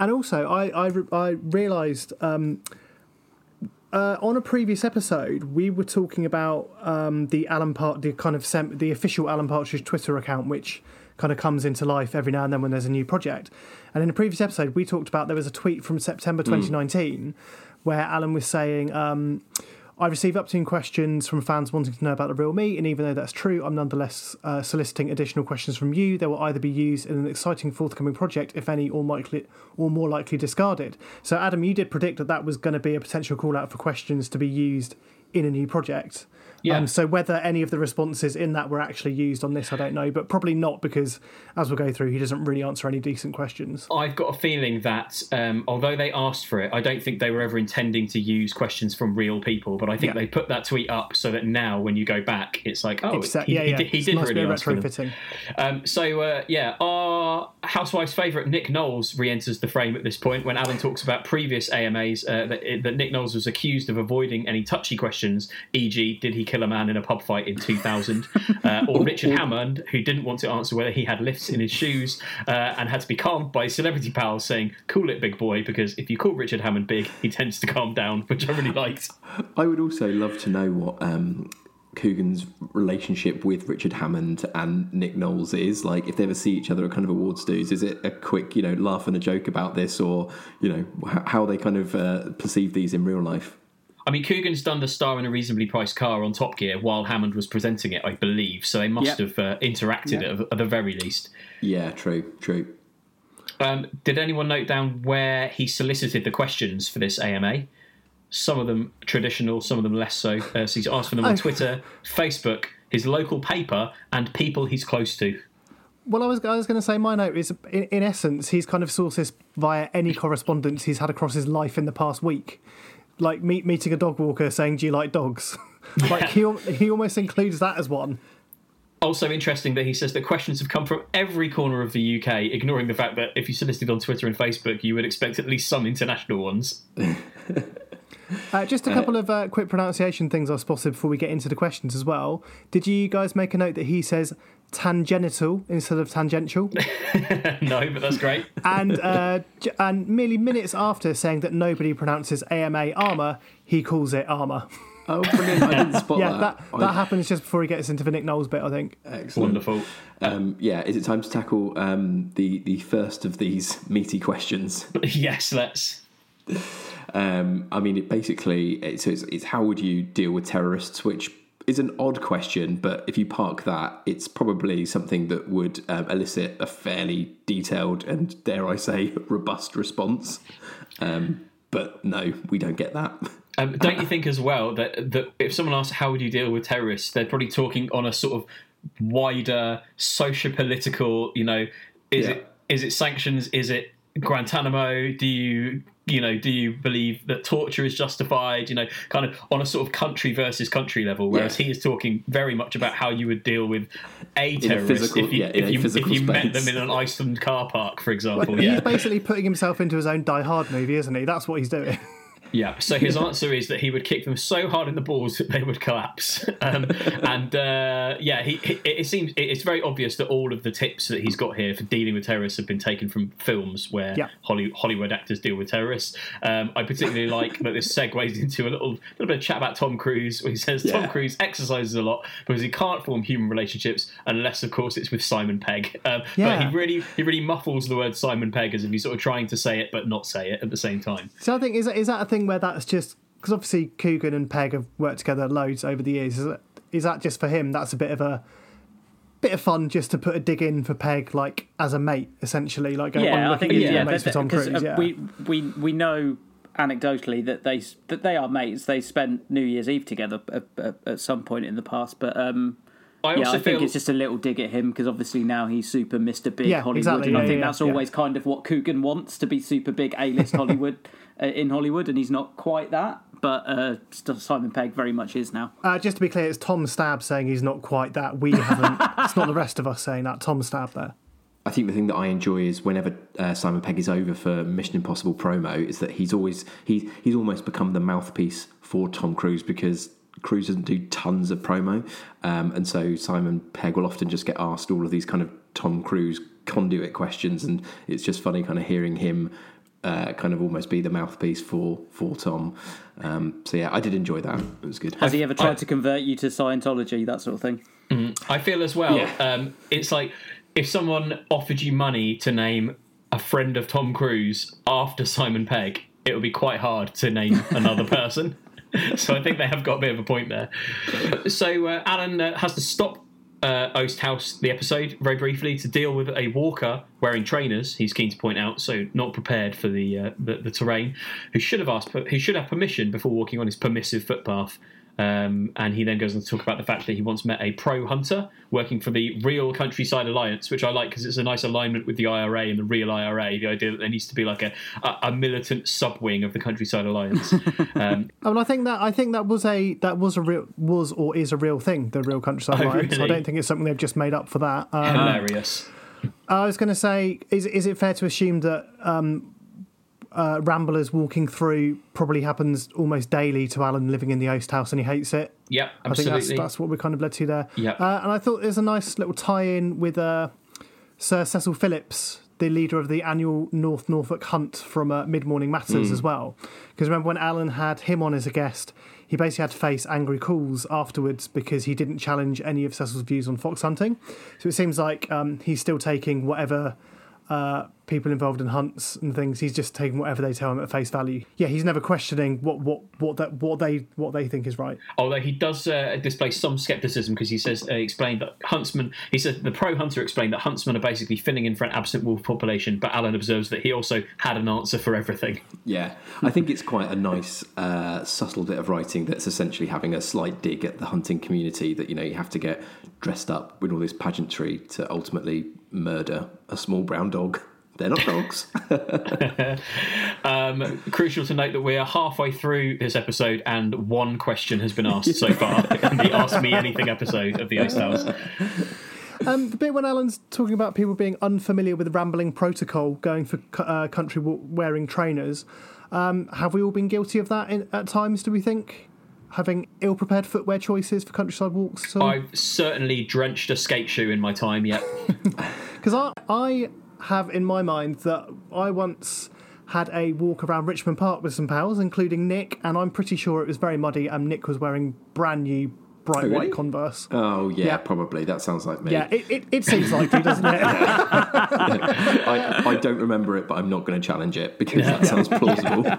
And also, I I, I realised um, uh, on a previous episode we were talking about um, the Alan Part, the kind of sem- the official Alan Partridge Twitter account, which kind of comes into life every now and then when there's a new project. And in a previous episode, we talked about there was a tweet from September 2019 where Alan was saying. Um, I receive up to questions from fans wanting to know about the real me, and even though that's true, I'm nonetheless uh, soliciting additional questions from you. They will either be used in an exciting forthcoming project, if any, or likely, or more likely discarded. So, Adam, you did predict that that was going to be a potential call out for questions to be used in a new project. Yeah. Um, so whether any of the responses in that were actually used on this, I don't know, but probably not because, as we'll go through, he doesn't really answer any decent questions. I've got a feeling that um, although they asked for it, I don't think they were ever intending to use questions from real people. But I think Yeah. they put that tweet up so that now, when you go back, it's like, oh, It's, uh, he, yeah, he yeah. did, he did nice really ask retrofitting. Um, so uh, yeah, our housewife's favourite Nick Knowles re-enters the frame at this point when Alan talks about previous AMAs uh, that, that Nick Knowles was accused of avoiding any touchy questions, e.g., did he kill a man in a pub fight in 2000, uh, or Richard [laughs] Hammond, who didn't want to answer whether he had lifts in his shoes uh, and had to be calmed by celebrity pals saying, "Cool it, big boy," because if you call Richard Hammond big, he tends to calm down, which I really liked. I would also love to know what um, Coogan's relationship with Richard Hammond and Nick Knowles is. Like, if they ever see each other at kind of awards dues, is it a quick, you know, laugh and a joke about this, or you know, how they kind of uh, perceive these in real life? I mean, Coogan's done the star in a reasonably priced car on Top Gear while Hammond was presenting it, I believe. So they must Yep. have uh, interacted Yep. at, at the very least. Yeah, true, true. Um, did anyone note down where he solicited the questions for this AMA? Some of them traditional, some of them less so. Uh, so he's asked for them on Oh. Twitter, Facebook, his local paper, and people he's close to. Well, I was I was going to say my note is in, in essence he's kind of sourced this via any [laughs] correspondence he's had across his life in the past week, like meet, meeting a dog walker saying, "Do you like dogs?" [laughs] like he he almost includes that as one. Also interesting that he says that questions have come from every corner of the UK, ignoring the fact that if you solicited on Twitter and Facebook, you would expect at least some international ones. [laughs] Uh, just a Uh, couple of uh, quick pronunciation things I spotted before we get into the questions as well. Did you guys make a note that he says tangential instead of tangential? [laughs] no, but that's great. and uh, and merely minutes after saying that nobody pronounces AMA armor, he calls it armor. Oh, brilliant! I didn't spot yeah, that. that, that happens just before he gets into the Nick Knowles bit, I think. Excellent. Wonderful. Um, yeah, is it time to tackle um, the the first of these meaty questions? [laughs] yes, let's. Um, I mean, it basically it's, it's it's how would you deal with terrorists, which is an odd question, but if you park that, it's probably something that would um, elicit a fairly detailed and dare I say [laughs] robust response. Um, but no, we don't get that. Um, don't you think as well that that if someone asks how would you deal with terrorists, they're probably talking on a sort of wider socio-political. You know, is Yeah. it is it sanctions? Is it Guantanamo? Do you you know do you believe that torture is justified? You know, kind of on a sort of country versus country level. Whereas Yeah. he is talking very much about how you would deal with a a terrorist physical- if you yeah, if a you, if you met them in an Iceland car park, for example. Well, yeah. He's basically putting himself into his own Die Hard movie, isn't he? That's what he's doing. Yeah. So his [laughs] answer is that he would kick them so hard in the balls that they would collapse. [laughs] Um, and uh, yeah, he, he, it seems it's very obvious that all of the tips that he's got here for dealing with terrorists have been taken from films where Yeah. Holly, Hollywood actors deal with terrorists. Um, I particularly [laughs] like that this segues into a little little bit of chat about Tom Cruise, where he says Yeah. Tom Cruise exercises a lot because he can't form human relationships unless, of course, it's with Simon Pegg. Um, But he really he really muffles the word Simon Pegg as if he's sort of trying to say it but not say it at the same time. So I think is that, is that a thing where that's just because obviously Coogan and Pegg have worked together loads over the years. Is that, is that just for him? That's a bit of a bit of fun just to put a dig in for Pegg, like as a mate, essentially. Like going, yeah, I think into yeah, mates that- Tom because, Cruise. uh, yeah. we we we know anecdotally that they that they are mates. They spent New Year's Eve together at, at, at some point in the past, but um, I yeah, also I think it's just a little dig at him because obviously now he's super Mr. Big Yeah, Hollywood, exactly, and I think yeah, that's yeah. always kind of what Coogan wants to be super big A-list Hollywood [laughs] uh, in Hollywood, and he's not quite that. But uh, Simon Pegg very much is now. Uh, just to be clear, it's Tom Stab saying he's not quite that. We haven't. [laughs] it's not the rest of us saying that. Tom Stab there. I think the thing that I enjoy is whenever uh, Simon Pegg is over for Mission Impossible promo, is that he's always he he's almost become the mouthpiece for Tom Cruise because Cruise doesn't do tons of promo, um, and so Simon Pegg will often just get asked all of these kind of Tom Cruise conduit questions, and it's just funny kind of hearing him. Uh, kind of almost be the mouthpiece for for Tom. Um, so yeah, I did enjoy that. It was good. Has he ever tried to convert you to Scientology, that sort of thing? Mhm. I feel as well. Yeah. Um, it's like if someone offered you money to name a friend of Tom Cruise after Simon Pegg, it would be quite hard to name another [laughs] person. [laughs] so I think they have got a bit of a point there. So uh, Alan uh, has to stop uh, Oast House the episode very briefly to deal with a walker wearing trainers. He's keen to point out, so not prepared for the uh, the, the terrain. Who should have asked? Who should have permission before walking on his permissive footpath. Um, and he then goes on to talk about the fact that he once met a pro hunter working for the Real Countryside Alliance, which I like because it's a nice alignment with the IRA and the Real IRA. The idea that there needs to be like a, a, a militant subwing of the Countryside Alliance. [laughs] um, I mean, I think that I think that was a that was a real was or is a real thing. The real countryside [laughs] Oh, alliance. I don't think it's something they've just made up for that. Um, hilarious. I was going to say, is is it fair to assume that um, uh, Ramblers walking through probably happens almost daily to Alan living in the Oast House and he hates it? Yep, I think that's that's what we kind of led to there. Yeah, Uh, and I thought there's a nice little tie-in with uh, Sir Cecil Phillips, the leader of the annual North Norfolk Hunt from uh, Mid Morning Matters Mm. as well. Because remember when Alan had him on as a guest, he basically had to face angry calls afterwards because he didn't challenge any of Cecil's views on fox hunting. So it seems like um, he's still taking whatever uh, people involved in hunts and things. He's just taking whatever they tell him at face value. Yeah, he's never questioning what what what that what they what they think is right. Although he does uh, display some skepticism because he says uh, explained that huntsmen. He said the pro hunter explained that huntsmen are basically filling in for an absent wolf population, but Alan observes that he also had an answer for everything. Yeah, I think it's quite a nice, uh, subtle bit of writing that's essentially having a slight dig at the hunting community that, you know, you have to get dressed up with all this pageantry to ultimately murder a small brown dog. They're not dogs. [laughs] Um, crucial to note that we are halfway through this episode and one question has been asked so far in the Ask Me Anything episode of the Ice House. Um, the bit when Alan's talking about people being unfamiliar with rambling protocol, going for uh, country wearing trainers, um, have we all been guilty of that in, at times? Do we think having ill-prepared footwear choices for countryside walks? So, I've certainly drenched a skate shoe in my time yet. Because [laughs] I, I have in my mind that I once had a walk around Richmond Park with some pals, including Nick, and I'm pretty sure it was very muddy, and Nick was wearing brand new bright Oh, really? white Converse. oh, yeah, Yeah. probably. That sounds like me. Yeah, it, it, it seems likely, doesn't it? [laughs] I, I don't remember it, but I'm not going to challenge it because that sounds plausible. [laughs]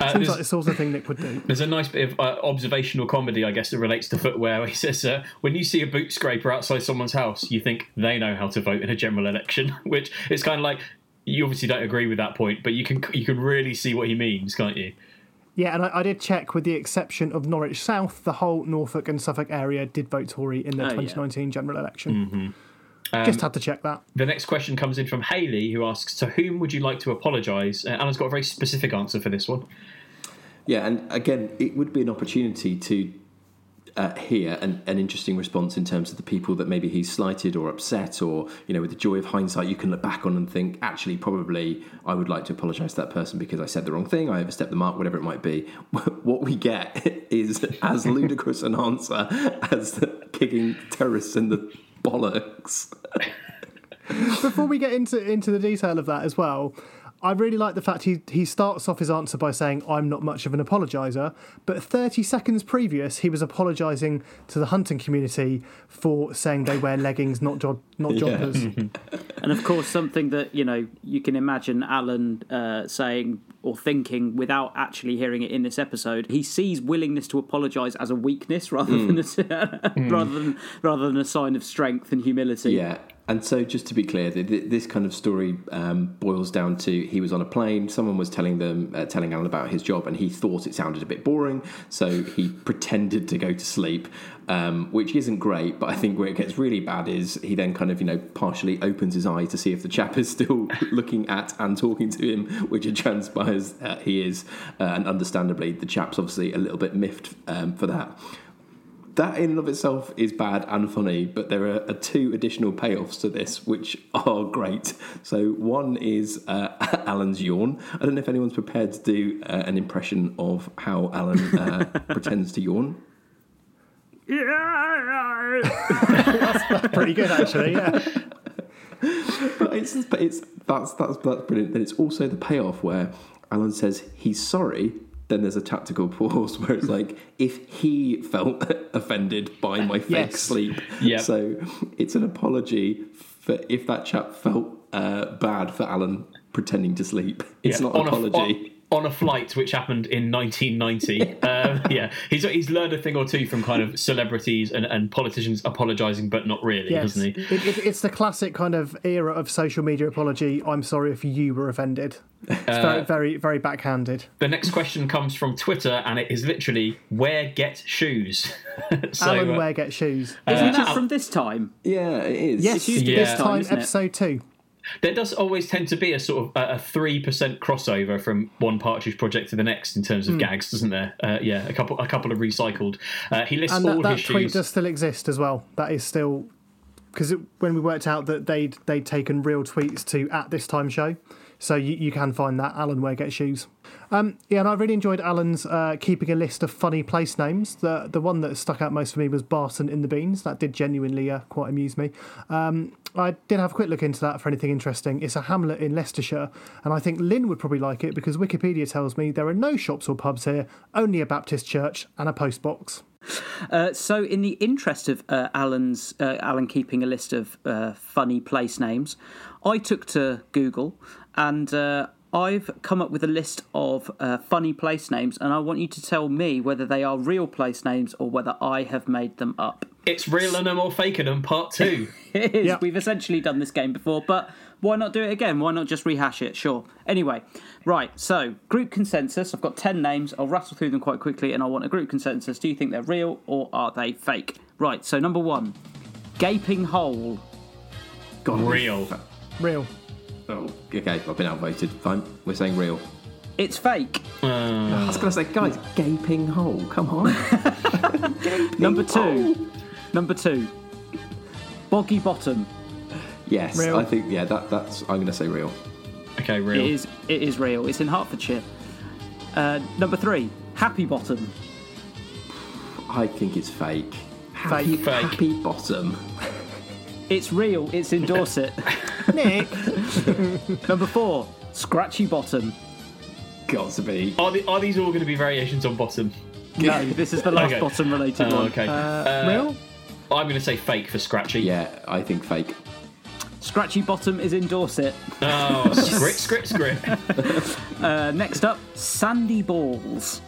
Uh, seems there's, like the sort of thing Nick would do. there's a nice bit of uh, observational comedy, I guess, that relates to footwear. Where [laughs] he says, uh, "When you see a boot scraper outside someone's house, you think they know how to vote in a general election," which it's kind of like you obviously don't agree with that point, but you can you can really see what he means, can't you? Yeah, and I, I did check with the exception of Norwich South, the whole Norfolk and Suffolk area did vote Tory in the Oh, yeah. 2019 general election. Um, Just had to check that. The next question comes in from Haley, who asks, "To whom would you like to apologise?" Uh, Alan's got a very specific answer for this one. Yeah, and again, it would be an opportunity to uh, hear an, an interesting response in terms of the people that maybe he's slighted or upset, or you know, with the joy of hindsight, you can look back on and think, actually, probably I would like to apologise to that person because I said the wrong thing, I overstepped the mark, whatever it might be. [laughs] What we get [laughs] is as ludicrous an answer as kicking terrorists in the bollocks. [laughs] Before we get into into the detail of that as well, I really like the fact he he starts off his answer by saying I'm not much of an apologiser, but 30 seconds previous he was apologising to the hunting community for saying they wear leggings, not jo- not Yeah. [laughs] and of course, something that you know you can imagine Alan uh, saying or thinking without actually hearing it in this episode. He sees willingness to apologise as a weakness rather Mm. than a, [laughs] rather than rather than a sign of strength and humility. Yeah. And so, just to be clear, th- th- this kind of story um, boils down to he was on a plane. Someone was telling them, uh, telling Alan about his job, and he thought it sounded a bit boring, so he [laughs] pretended to go to sleep, um, which isn't great. But I think where it gets really bad is he then kind of, you know, partially opens his eyes to see if the chap is still [laughs] looking at and talking to him, which it transpires he is, uh, and understandably, the chap's obviously a little bit miffed um, for that that in and of itself is bad and funny, but there are, are two additional payoffs to this which are great. So one is uh, [laughs] Alan's yawn. I don't know if anyone's prepared to do uh, an impression of how Alan uh, [laughs] pretends to yawn. Yeah, that's [laughs] pretty good, actually. Yeah. but it's, but it's that's that's that's brilliant. Then it's also the payoff where Alan says he's sorry. Then there's a tactical [laughs] pause where it's like if he felt [laughs] offended by my fake Yes. sleep. Yep. So it's an apology for if that chap felt uh, bad for Alan pretending to sleep. It's Yeah, not an on apology. A, on, on a flight which happened in 1990. [laughs] um, yeah, he's he's learned a thing or two from kind of celebrities and, and politicians apologising, but not really, Yes. doesn't he? It, it, it's the classic kind of era of social media apology. I'm sorry if you were offended. It's Uh, very, very, very backhanded. The next question comes from Twitter, and it is literally where get shoes. [laughs] so, Alan, uh, where get shoes? Isn't Uh, that from this time? Yeah, it is. Yes, It's used this Yeah. this time, time, isn't it? episode two. There does always tend to be a sort of a- three percent crossover from one Partridge project to the next in terms of Hmm. gags, doesn't there? Uh, yeah, a couple a couple of recycled. Uh, he lists And all that, that his tweet shoes. does still exist as well. That is still because when we worked out that they'd they'd taken real tweets to at this time show, so you, you can find that Alan where get shoes. Um, yeah, and I really enjoyed Alan's uh, keeping a list of funny place names. The the one that stuck out most for me was Barton in the Beans. That did genuinely uh, quite amuse me. Um, I did have a quick look into that for anything interesting. It's a hamlet in Leicestershire, and I think Lynn would probably like it because Wikipedia tells me there are no shops or pubs here, only a Baptist church and a post box. Uh, so, in the interest of uh, Alan's uh, Alan keeping a list of uh, funny place names, I took to Google and uh, I've come up with a list of uh, funny place names, and I want you to tell me whether they are real place names or whether I have made them up. It's realing them or faking them, part two. [laughs] It is. We've essentially done this game before, but why not do it again? Why not just rehash it? Sure. Anyway, right. So, group consensus. I've got 10 names. I'll rattle through them quite quickly and I want a group consensus. Do you think they're real or are they fake? Right. So, number one Gaping Hole. God, Real. Real. Oh, okay. I've been outvoted. Fine. We're saying real. It's fake. I was going to say, guys, gaping hole. Come on. [laughs] Number two. Number two. Boggy Bottom. yes, Real. I think. Yeah, that that's. I'm going to say real. Okay, real. It is, it is real. It's in Hertfordshire. Uh, number three. Happy Bottom. I think it's fake. Happy, Fake. happy bottom. It's real. It's in Dorset. [laughs] Nick. Number four. Scratchy Bottom. Got to be. Are, the, are these all going to be variations on bottom? No, this is the last Okay. bottom related Oh, one. okay. Uh, real? I'm going to say fake for Scratchy. Yeah, I think fake. Scratchy Bottom is in Dorset. Oh, [laughs] script, script, script. [laughs] Uh, next up, Sandy Balls.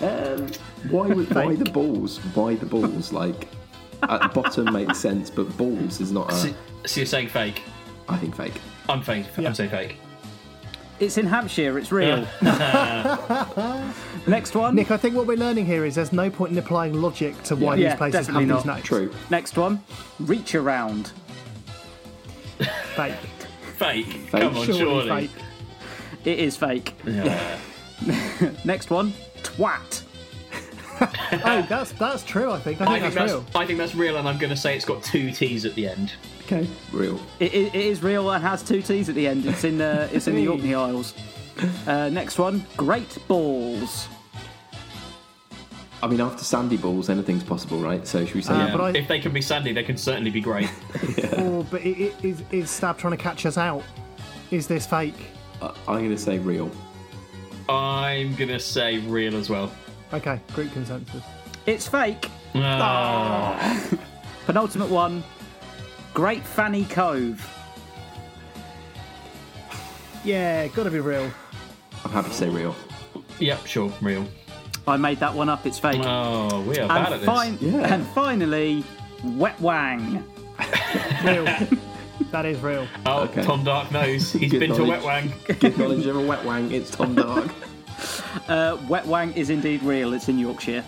Um, why would why the balls? Why the balls? Like at the bottom makes sense, but balls is not So, a. so you're saying fake? I think fake. I'm fake. I'm saying fake. It's in Hampshire. It's real. [laughs] Uh. [laughs] Next one. Nick, I think what we're learning here is there's no point in applying logic to why Yeah, these places definitely have these not. names. True. Next one. Reach Around. Fake. Fake. Come on, Surely surely. fake. It is fake. Yeah. [laughs] Next one. Twat. [laughs] Oh, that's that's true. I think. I think, I think that's, that's real. I think that's real, and I'm going to say it's got two T's at the end. Okay, real. It, it, it is real and has two T's at the end. It's in uh, it's in the Orkney Isles. Uh, next one. Great Balls. I mean, after sandy balls, anything's possible, right? So should we say? Uh, Yeah. but I- If they can be sandy, they can certainly be great. [laughs] [laughs] Oh, but it, it, is is Stab trying to catch us out? Is this fake? Uh, I'm going to say real. I'm going to say real as well. Okay, group consensus. It's fake. Ah. Penultimate one. Great Fanny Cove. Yeah, gotta be real. I'm happy to say real. Yep, sure, real. I made that one up. It's fake. Oh, we are bad and, at this. Yeah. and finally, Wet Wang. Real. [laughs] that is real. Oh, Okay. Tom Dark knows. He's Good been to knowledge. Wet Wang. Good knowledge of a wet wang. It's Tom Dark. [laughs] [laughs] Uh, Wet Wang is indeed real. It's in Yorkshire.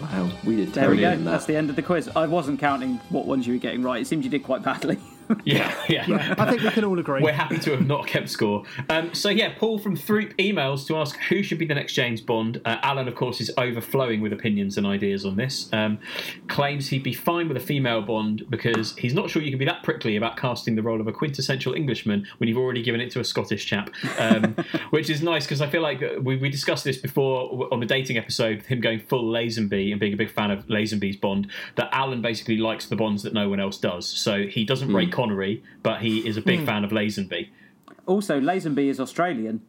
wow, we did There we go. that. That's the end of the quiz. I wasn't counting what ones you were getting right. It seems you did quite badly. [laughs] [laughs] Yeah, yeah. Yeah, I think we can all agree. We're happy to have not kept score. Um, so yeah, Paul from Throop emails to ask who should be the next James Bond. Uh, Alan, of course, is overflowing with opinions and ideas on this. Um, claims he'd be fine with a female Bond because he's not sure you can be that prickly about casting the role of a quintessential Englishman when you've already given it to a Scottish chap. Um, [laughs] which is nice because I feel like uh, we, we discussed this before on the dating episode, him going full Lazenby and being a big fan of Lazenby's Bond. That Alan basically likes the Bonds that no one else does. So he doesn't rate Connery, but he is a big Hmm. fan of Lazenby. Also, Lazenby is Australian.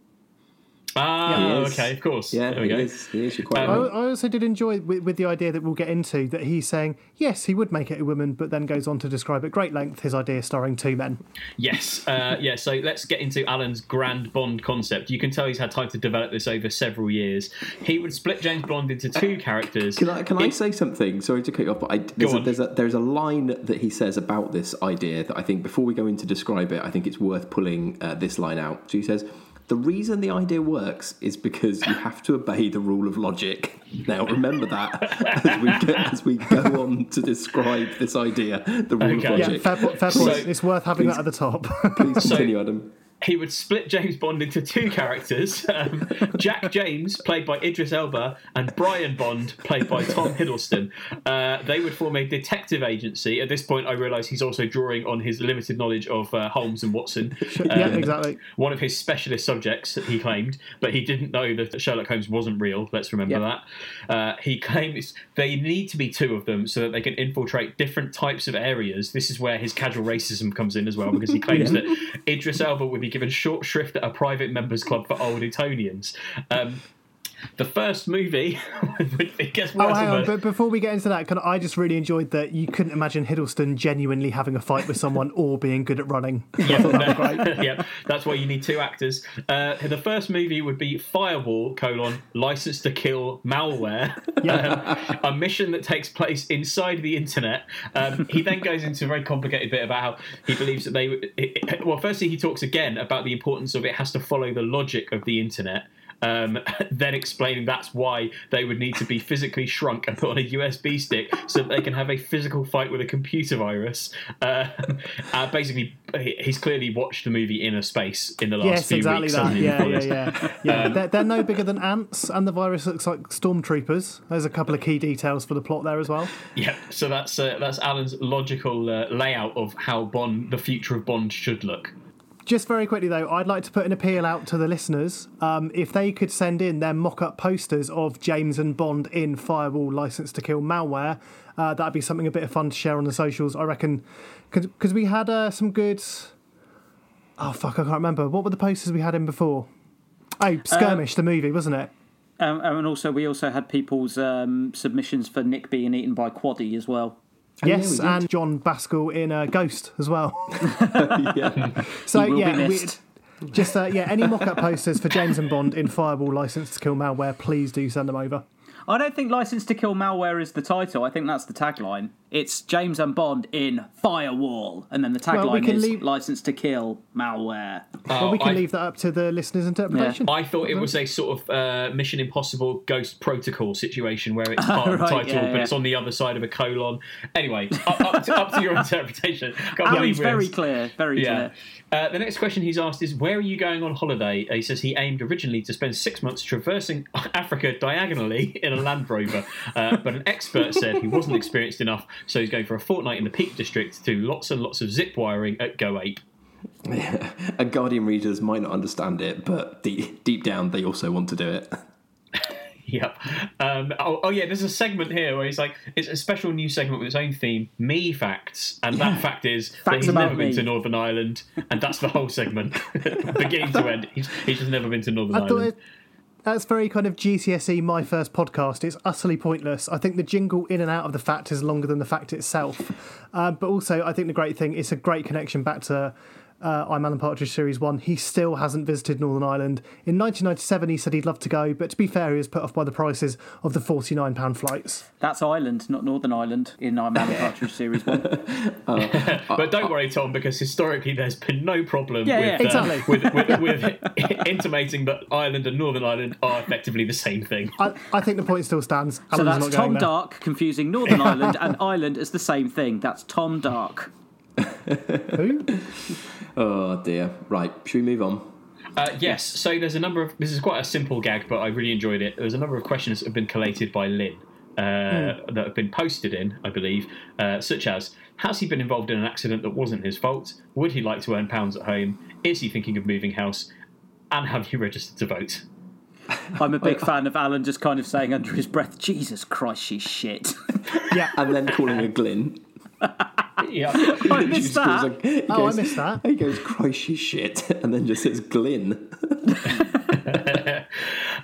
Ah, He okay, of course. Yeah, there we he go. is. He is. You're quite I. I also did enjoy with, with the idea that we'll get into that he's saying yes, he would make it a woman, but then goes on to describe at great length his idea starring two men. Yes, uh, [laughs] yeah. So let's get into Alan's grand Bond concept. You can tell he's had time to develop this over several years. He would split James Bond into two [laughs] characters. Can I can I say something? Sorry to cut you off, but I, there's, a, there's a there's a line that he says about this idea that I think before we go in to describe it, I think it's worth pulling uh, this line out. So he says. The reason the idea works is because you have to obey the rule of logic. Now, remember that as we go, as we go on to describe this idea, the rule Okay. of Yeah, logic. fair, po- fair So- point. it's worth having that at the top. Please [laughs] So- continue, Adam. He would split James Bond into two characters um, Jack James, played by Idris Elba, and Brian Bond, played by Tom Hiddleston. Uh, they would form a detective agency. At this point, I realise he's also drawing on his limited knowledge of uh, Holmes and Watson. yeah, Um, exactly. One of his specialist subjects, he claimed, but he didn't know that Sherlock Holmes wasn't real. Let's remember that. Uh, he claims they need to be two of them so that they can infiltrate different types of areas. This is where his casual racism comes in as well, because he [laughs] claims that Idris Elba would be given short shrift at a private members club for old Etonians. Um, the first movie, it gets worse Oh, hang on. But before we get into that, can I just really enjoyed that you couldn't imagine Hiddleston genuinely having a fight with someone or being good at running. [laughs] Yeah, no, [laughs] yeah, that's why you need two actors. Uh, the first movie would be Firewall: colon License to Kill Malware, [laughs] um, a mission that takes place inside the internet. Um, he then goes into a very complicated bit about how he believes that they. it- Well, firstly, he talks again about the importance of it has to follow the logic of the internet. Um, [laughs] then explaining that's why they would need to be physically shrunk and put on a USB stick so that they can have a physical fight with a computer virus. Uh, [laughs] uh, basically, he's clearly watched the movie Inner Space in the last yes, few exactly weeks. that. Yeah, yeah, yeah. yeah. Um, they're, they're no bigger than ants, and the virus looks like stormtroopers. There's a couple of key details for the plot there as well. Yeah, so that's uh, that's Alan's logical uh, layout of how Bond, the future of Bond, should look. Just very quickly though, I'd like to put an appeal out to the listeners. Um, if they could send in their mock-up posters of James and Bond in Firewall License to Kill malware, uh, that'd be something a bit of fun to share on the socials. I reckon, because we had uh, some good. Oh fuck, I can't remember. What were the posters we had in before? Oh, Skirmish, the movie, wasn't it? Um, and also, we also had people's um, submissions for Nick being eaten by Quaddy as well. Yes, and John Baskell in uh, Ghost as well. [laughs] [laughs] yeah. So He will be yeah, we, just uh, yeah, any mock-up posters for James and Bond in Firewall License to Kill Malware, please do send them over. I don't think License to Kill Malware is the title. I think that's the tagline. It's James and Bond in Firewall, and then the Well, we tagline is leave- License to Kill Malware. well, we can I- leave that up to the listeners' interpretation. I thought it was a sort of uh, Mission Impossible Ghost Protocol situation where it's [laughs] part of the title, yeah, but yeah. it's on the other side of a colon. Anyway, up, up, to, up to your [laughs] interpretation. Can't Alan's very clear, very yeah. clear. Uh, the next question he's asked is Where are you going on holiday? Uh, He says he aimed originally to spend six months traversing [laughs] Africa diagonally in a Land Rover, uh, but an expert said he wasn't experienced enough, so he's going for a fortnight in the Peak District to do lots and lots of zip wiring at Go Ape. [laughs] Yeah. and Guardian readers might not understand it, but deep, deep down they also want to do it. [laughs] Yep. Um, oh, oh, yeah, there's a segment here where he's like, it's a special new segment with its own theme, me facts. And that fact is that he's about never been to Northern Ireland. And that's the whole segment, [laughs] beginning to end. He's, he's just never been to Northern I thought Ireland. That's very kind of GCSE my first podcast. It's utterly pointless. I think the jingle in and out of the fact is longer than the fact itself. Uh, but also, I think the great thing it's a great connection back to uh, I'm Alan Partridge Series 1, he still hasn't visited Northern Ireland. In 1997, he said he'd love to go, but to be fair, he was put off by the prices of the £49 flights. That's Ireland, not Northern Ireland, in I'm Alan Partridge Series 1. [laughs] but don't worry, Tom, because historically there's been no problem Yeah, with, yeah. uh, Exactly. with, with, with [laughs] intimating that Ireland and Northern Ireland are effectively the same thing. I, I think the point still stands. So Alan's that's not Tom going there. Dark confusing Northern Ireland and [laughs] Ireland as the same thing. That's Tom Dark. Oh dear. Right, should we move on? Uh, yes, so there's a number of. This is quite a simple gag, but I really enjoyed it. There's a number of questions that have been collated by Lynn uh, that have been posted in, I believe, uh, such as Has he been involved in an accident that wasn't his fault? Would he like to earn pounds at home? Is he thinking of moving house? And have you registered to vote? [laughs] I'm a big fan of Alan just kind of saying under his breath, Jesus Christ, she's shit. [laughs] Yeah. And then calling her Glyn. [laughs] [laughs] Yeah. [laughs] I missed that. her- he Oh, I goes- missed that. He goes, Christ, she's shit. [laughs] And then just says Glyn.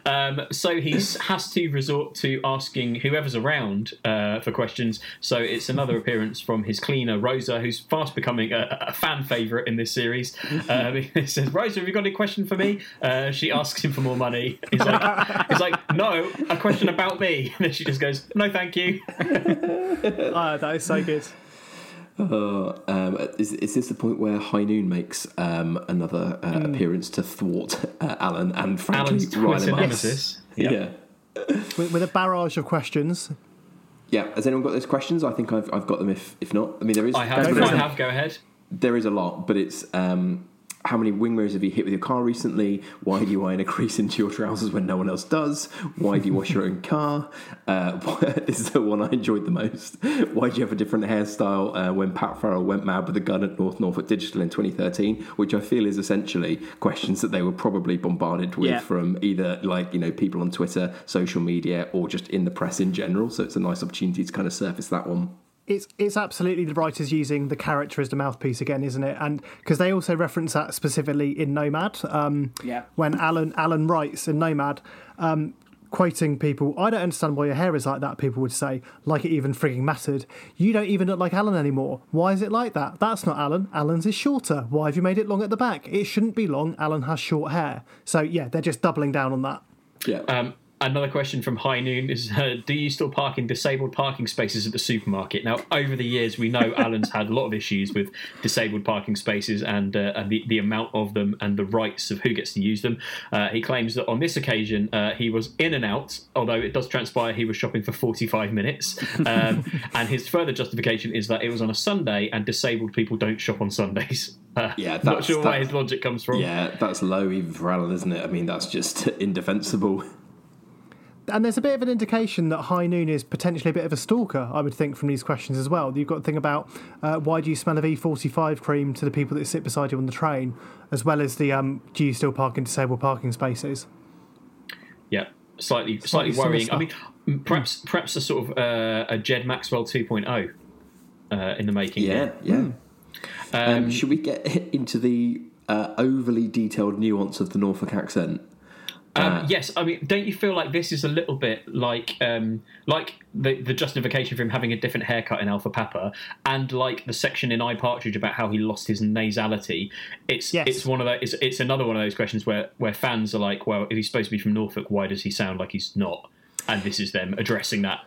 Um, so he has to resort to asking whoever's around uh, for questions. So it's another appearance from his cleaner, Rosa, who's fast becoming a, a fan favourite in this series. Um, he says, Rosa, have you got any question for me? Uh, she asks him for more money. He's like, he's like, no, a question about me. And then she just goes, no, thank you. Ah, that is so good. Uh, um, is, is this the point where High Noon makes um, another uh, Hmm. appearance to thwart uh, Alan and frankly Alan's rile Twitter him up? nemesis. Yeah. With, with a barrage of questions. Yeah. Has anyone got those questions? I think I've, I've got them. If if not, I mean there is. I have, there is I a- have, go ahead. There is a lot, but it's um, how many wing mirrors have you hit with your car recently? Why do you iron a crease into your trousers when no one else does? Why do you wash your own car? Uh, [laughs] this is the one I enjoyed the most. Why do you have a different hairstyle uh, when Pat Farrell went mad with a gun at North Norfolk Digital in 2013? Which I feel is essentially questions that they were probably bombarded with Yeah. from either like you know people on Twitter, social media, or just in the press in general. So it's a nice opportunity to kind of surface that one. It's it's absolutely the writers using the character as the mouthpiece again, isn't it? And because they also reference that specifically in Nomad. Um, Yeah. When Alan Alan writes in Nomad, um, quoting people, I don't understand why your hair is like that. People would say, like it even frigging mattered. You don't even look like Alan anymore. Why is it like that? That's not Alan. Alan's is shorter. Why have you made it long at the back? It shouldn't be long. Alan has short hair. So yeah, they're just doubling down on that. Yeah. Um, another question from High Noon is uh, Do you still park in disabled parking spaces at the supermarket? Now, over the years, we know Alan's had a lot of issues with disabled parking spaces and, uh, and the, the amount of them and the rights of who gets to use them. Uh, he claims that on this occasion, uh, he was in and out, although it does transpire he was shopping for 45 minutes. Um, [laughs] and his further justification is that it was on a Sunday and disabled people don't shop on Sundays. [laughs] Uh, Yeah, not that's- sure where his logic comes from. Yeah, that's low even for Alan, isn't it? I mean, that's just [laughs] indefensible. And there's a bit of an indication that High Noon is potentially a bit of a stalker, I would think, from these questions as well. You've got to think about uh, why do you smell of E45 cream to the people that sit beside you on the train, as well as the um, do you still park in disabled parking spaces? Yeah, slightly slightly, Slightly similar worrying. I mean, perhaps perhaps a sort of uh, a Jed Maxwell 2.0 uh, in the making. Yeah, here. yeah. Um, Um, should we get [laughs] into the uh, overly detailed nuance of the Norfolk accent? Um, yes, I mean, don't you feel like this is a little bit like um, like the the justification for him having a different haircut in Alpha Papa, and like the section in I Partridge about how he lost his nasality? It's Yes. it's one of those. It's, it's another one of those questions where where fans are like, well, if he's supposed to be from Norfolk, why does he sound like he's not? And this is them addressing that.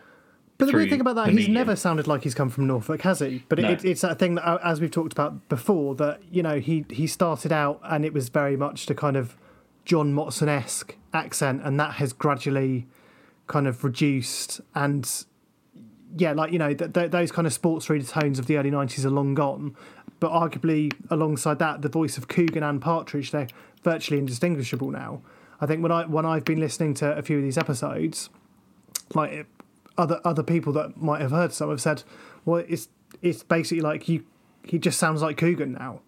But the weird thing about that, he's never sounded like he's come from Norfolk, has he? But No. it, it's that thing that, uh, as we've talked about before, that you know he he started out and it was very much to kind of John Motson esque accent, and that has gradually kind of reduced. And yeah, like you know, th- th- those kind of sports reader tones of the early '90s are long gone. But arguably, alongside that, the voice of Coogan and Partridge, they're virtually indistinguishable now. I think when I when I've been listening to a few of these episodes, like it, other other people that might have heard some have said, well, it's it's basically like you. He just sounds like Coogan now.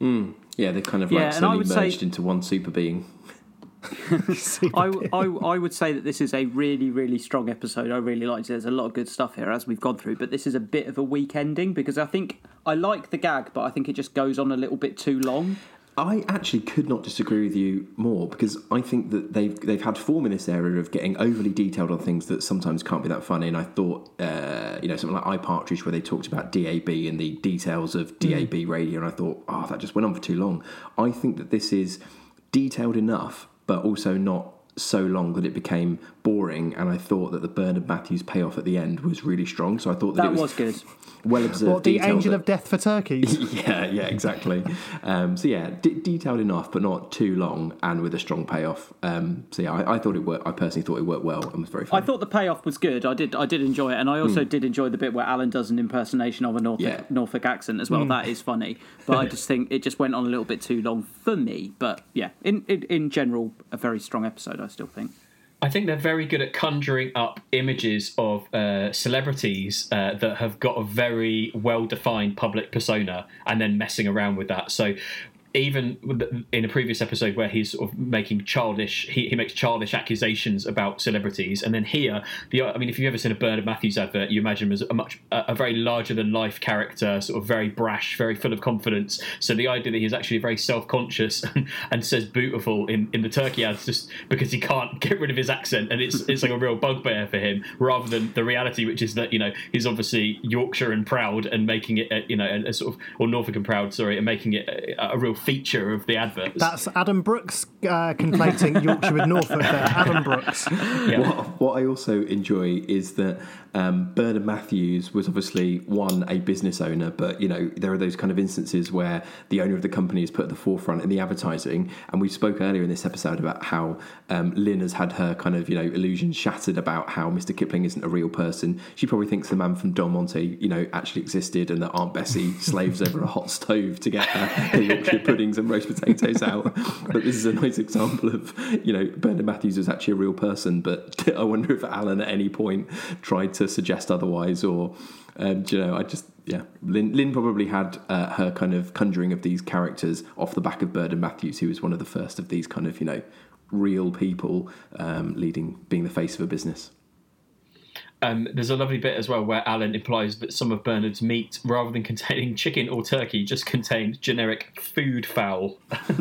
Mm. Yeah, they kind of like and I slowly would say- merged into one super being. [laughs] I, I, I would say that this is a really, really strong episode. I really liked it. There's a lot of good stuff here as we've gone through, but this is a bit of a weak ending because I think I like the gag, but I think it just goes on a little bit too long. I actually could not disagree with you more because I think that they've they've had form in this area of getting overly detailed on things that sometimes can't be that funny. And I thought, uh, you know, something like iPartridge where they talked about DAB and the details of DAB radio, and I thought, oh, that just went on for too long. I think that this is detailed enough, but also not so long that it became boring. And I thought that the Bernard Matthews payoff at the end was really strong. So I thought that, That it was good. well observed. What, the detail angel that- of death for turkeys? [laughs] yeah, yeah, exactly. Um, so yeah, d- detailed enough, but not too long, and with a strong payoff. Um, so yeah, I, I thought it worked. I personally thought it worked well and was very I thought the payoff was good. I did. I did enjoy it, and I also Hmm. did enjoy the bit where Alan does an impersonation of a Norfolk Yeah. Norfolk accent as well. Hmm. That is funny, but I [laughs] just think it just went on a little bit too long for me. But yeah, in in, in general, a very strong episode. I still think. I think they're very good at conjuring up images of uh, celebrities uh, that have got a very well defined public persona and then messing around with that. So even in a previous episode where he's sort of making childish, he, he makes childish accusations about celebrities, and then here, the I mean, if you've ever seen a Bernard Matthews advert, you imagine him as a much a, very larger than life character, sort of very brash, very full of confidence. So the idea that he's actually very self conscious [laughs] and, and says "beautiful" in, in the turkey ads just because he can't [laughs] get rid of his accent, and it's it's like a real bugbear for him, rather than the reality, which is that you know he's obviously Yorkshire and proud and making it, a, you know, a, a sort of or Norfolk and proud, sorry, and making it a, a real feature of the adverts. That's Adam Brooks uh, conflating Yorkshire with Norfolk there. Adam Brooks. [laughs] What, what I also enjoy is that um, Bernard Matthews was obviously one a business owner, but you know there are those kind of instances where the owner of the company is put at the forefront in the advertising. And we spoke earlier in this episode about how um, Lynn has had her kind of you know illusion shattered about how Mr. Kipling isn't a real person. She probably thinks the man from Del Monte, you know, actually existed, and that Aunt Bessie [laughs] slaves over a hot stove to get her, Yorkshire puddings and roast potatoes out. But this is a nice example of you know Bernard Matthews is actually a real person. But [laughs] I wonder if Alan at any point tried to suggest otherwise, or um, do you know, I just yeah, Lynn, Lynn probably had uh, her kind of conjuring of these characters off the back of Bernard Matthews, who was one of the first of these kind of you know real people um, leading, being the face of a business. Um, there's a lovely bit as well where Alan implies that some of Bernard's meat, rather than containing [laughs] chicken or turkey, just contained generic food fowl. [laughs]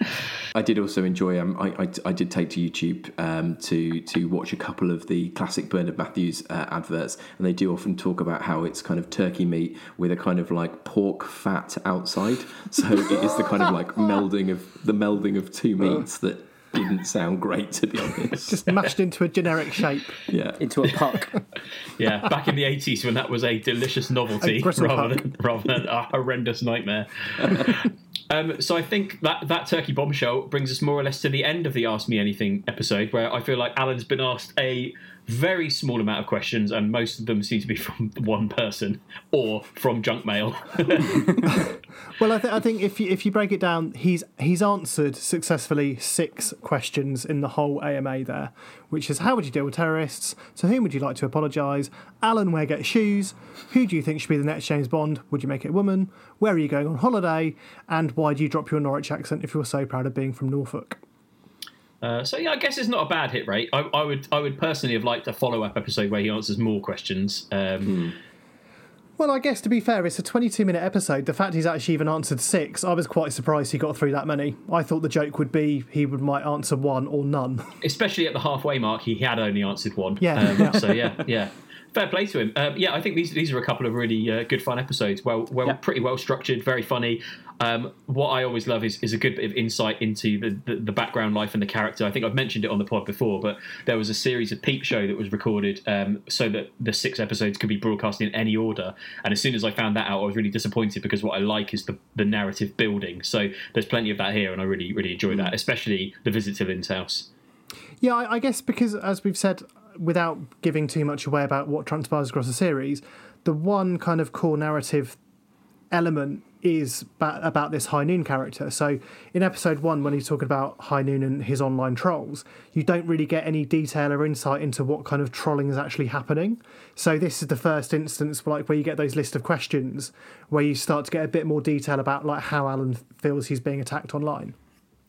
[laughs] I did also enjoy. Um, I, I, I did take to YouTube um, to to watch a couple of the classic Bernard Matthews uh, adverts, and they do often talk about how it's kind of turkey meat with a kind of like pork fat outside. So it is the kind of like [laughs] melding of the melding of two meats that didn't sound great to be honest. Just mashed into a generic shape. Yeah, into a puck. [laughs] yeah, back in the 80s when that was a delicious novelty A rather puck. than, rather than a horrendous nightmare. [laughs] Um, so I think that that turkey bombshell brings us more or less to the end of the Ask Me Anything episode, where I feel like Alan's been asked a very small amount of questions, and most of them seem to be from [laughs] one person or from junk mail. [laughs] Well, I, th- I think if you, if you break it down, he's he's answered successfully six questions in the whole AMA there, which is how would you deal with terrorists? To whom would you like to apologise? Alan, where get shoes? Who do you think should be the next James Bond? Would you make it a woman? Where are you going on holiday? And why do you drop your Norwich accent if you're so proud of being from Norfolk? Uh, so yeah, I guess it's not a bad hit rate. I, I would I would personally have liked a follow up episode where he answers more questions. Um, Well, I guess to be fair, it's a 22 minute episode. The fact he's actually even answered six, I was quite surprised he got through that many. I thought the joke would be he would might answer one or none. especially at the halfway mark, he had only answered one. Yeah, Um, yeah. So yeah, yeah. Fair play to him. Um, yeah, I think these these are a couple of really uh, good fun episodes. Well, well, pretty well structured, very funny. Um, what I always love is, is a good bit of insight into the, the, the background life and the character. I think I've mentioned it on the pod before, but there was a series of Peep Show that was recorded um, so that the six episodes could be broadcast in any order. And as soon as I found that out, I was really disappointed because what I like is the, the narrative building. So there's plenty of that here, and I really really enjoy that, especially the visit to Lynn's house. Yeah, I, I guess because, as we've said, without giving too much away about what transpires across the series, the one kind of core narrative element is about this High Noon character. So, in episode one, when he's talking about High Noon and his online trolls, you don't really get any detail or insight into what kind of trolling is actually happening. So, this is the first instance, like where you get those list of questions, where you start to get a bit more detail about like how Alan feels he's being attacked online.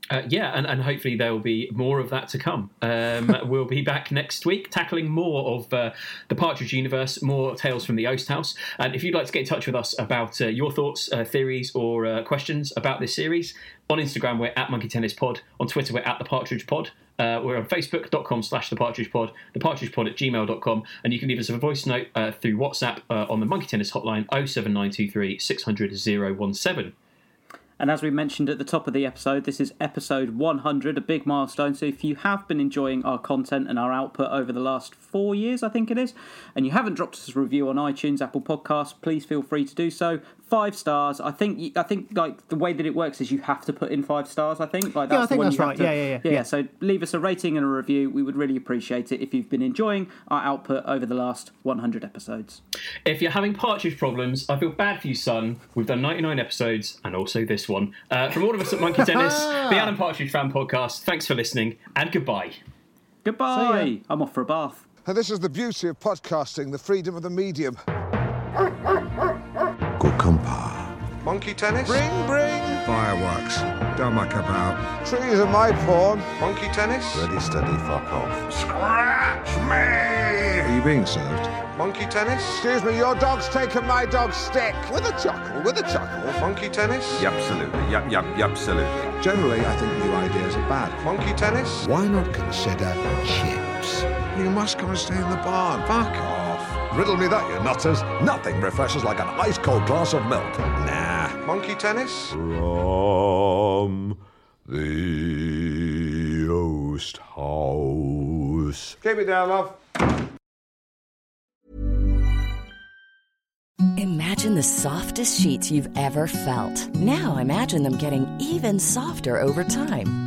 Uh, yeah, and, and hopefully there will be more of that to come. Um, [laughs] we'll be back next week tackling more of uh, the Partridge universe, more tales from the Oast House. And if you'd like to get in touch with us about uh, your thoughts, uh, theories, or uh, questions about this series, on Instagram we're at Monkey Tennis Pod, on Twitter we're at the Partridge Pod. Uh, we're on facebook.com slash the partridge pod, the partridge pod at gmail.com, and you can leave us a voice note uh, through WhatsApp uh, on the Monkey Tennis hotline 07923 600 017. And as we mentioned at the top of the episode, this is episode 100, a big milestone. So if you have been enjoying our content and our output over the last four years, I think it is, and you haven't dropped us a review on iTunes, Apple Podcasts, please feel free to do so. Five stars. I think. I think like the way that it works is you have to put in five stars. I think. Like Yeah, I that's the think one that's you have right. to- Yeah, yeah, yeah, yeah. So leave us a rating and a review. We would really appreciate it if you've been enjoying our output over the last 100 episodes. If you're having partridge problems, I feel bad for you, son. We've done 99 episodes and also this one. Uh, from all of us at Monkey [laughs] Tennis, the Alan Partridge Fan Podcast, thanks for listening and goodbye. Goodbye. I'm off for a bath. And this is the beauty of podcasting, the freedom of the medium. [laughs] Cucumber. Monkey tennis? Bring, bring. Fireworks. Don't muck about. Trees are my pawn. Monkey tennis? Ready, steady, fuck off. Scratch me! Are you being served? Monkey tennis? Excuse me, your dog's taken my dog's stick. With a chuckle, with a chuckle. Monkey tennis? Yep, absolutely. Yep, yep, yep, absolutely. Generally, I think new ideas are bad. Monkey tennis? Why not consider chips? You must come and stay in the barn. Fuck off. Riddle me that, you nutters. Nothing refreshes like an ice cold glass of milk. Nah. Monkey tennis? From the Oast House. Keep it down, love. Imagine the softest sheets you've ever felt. Now imagine them getting even softer over time.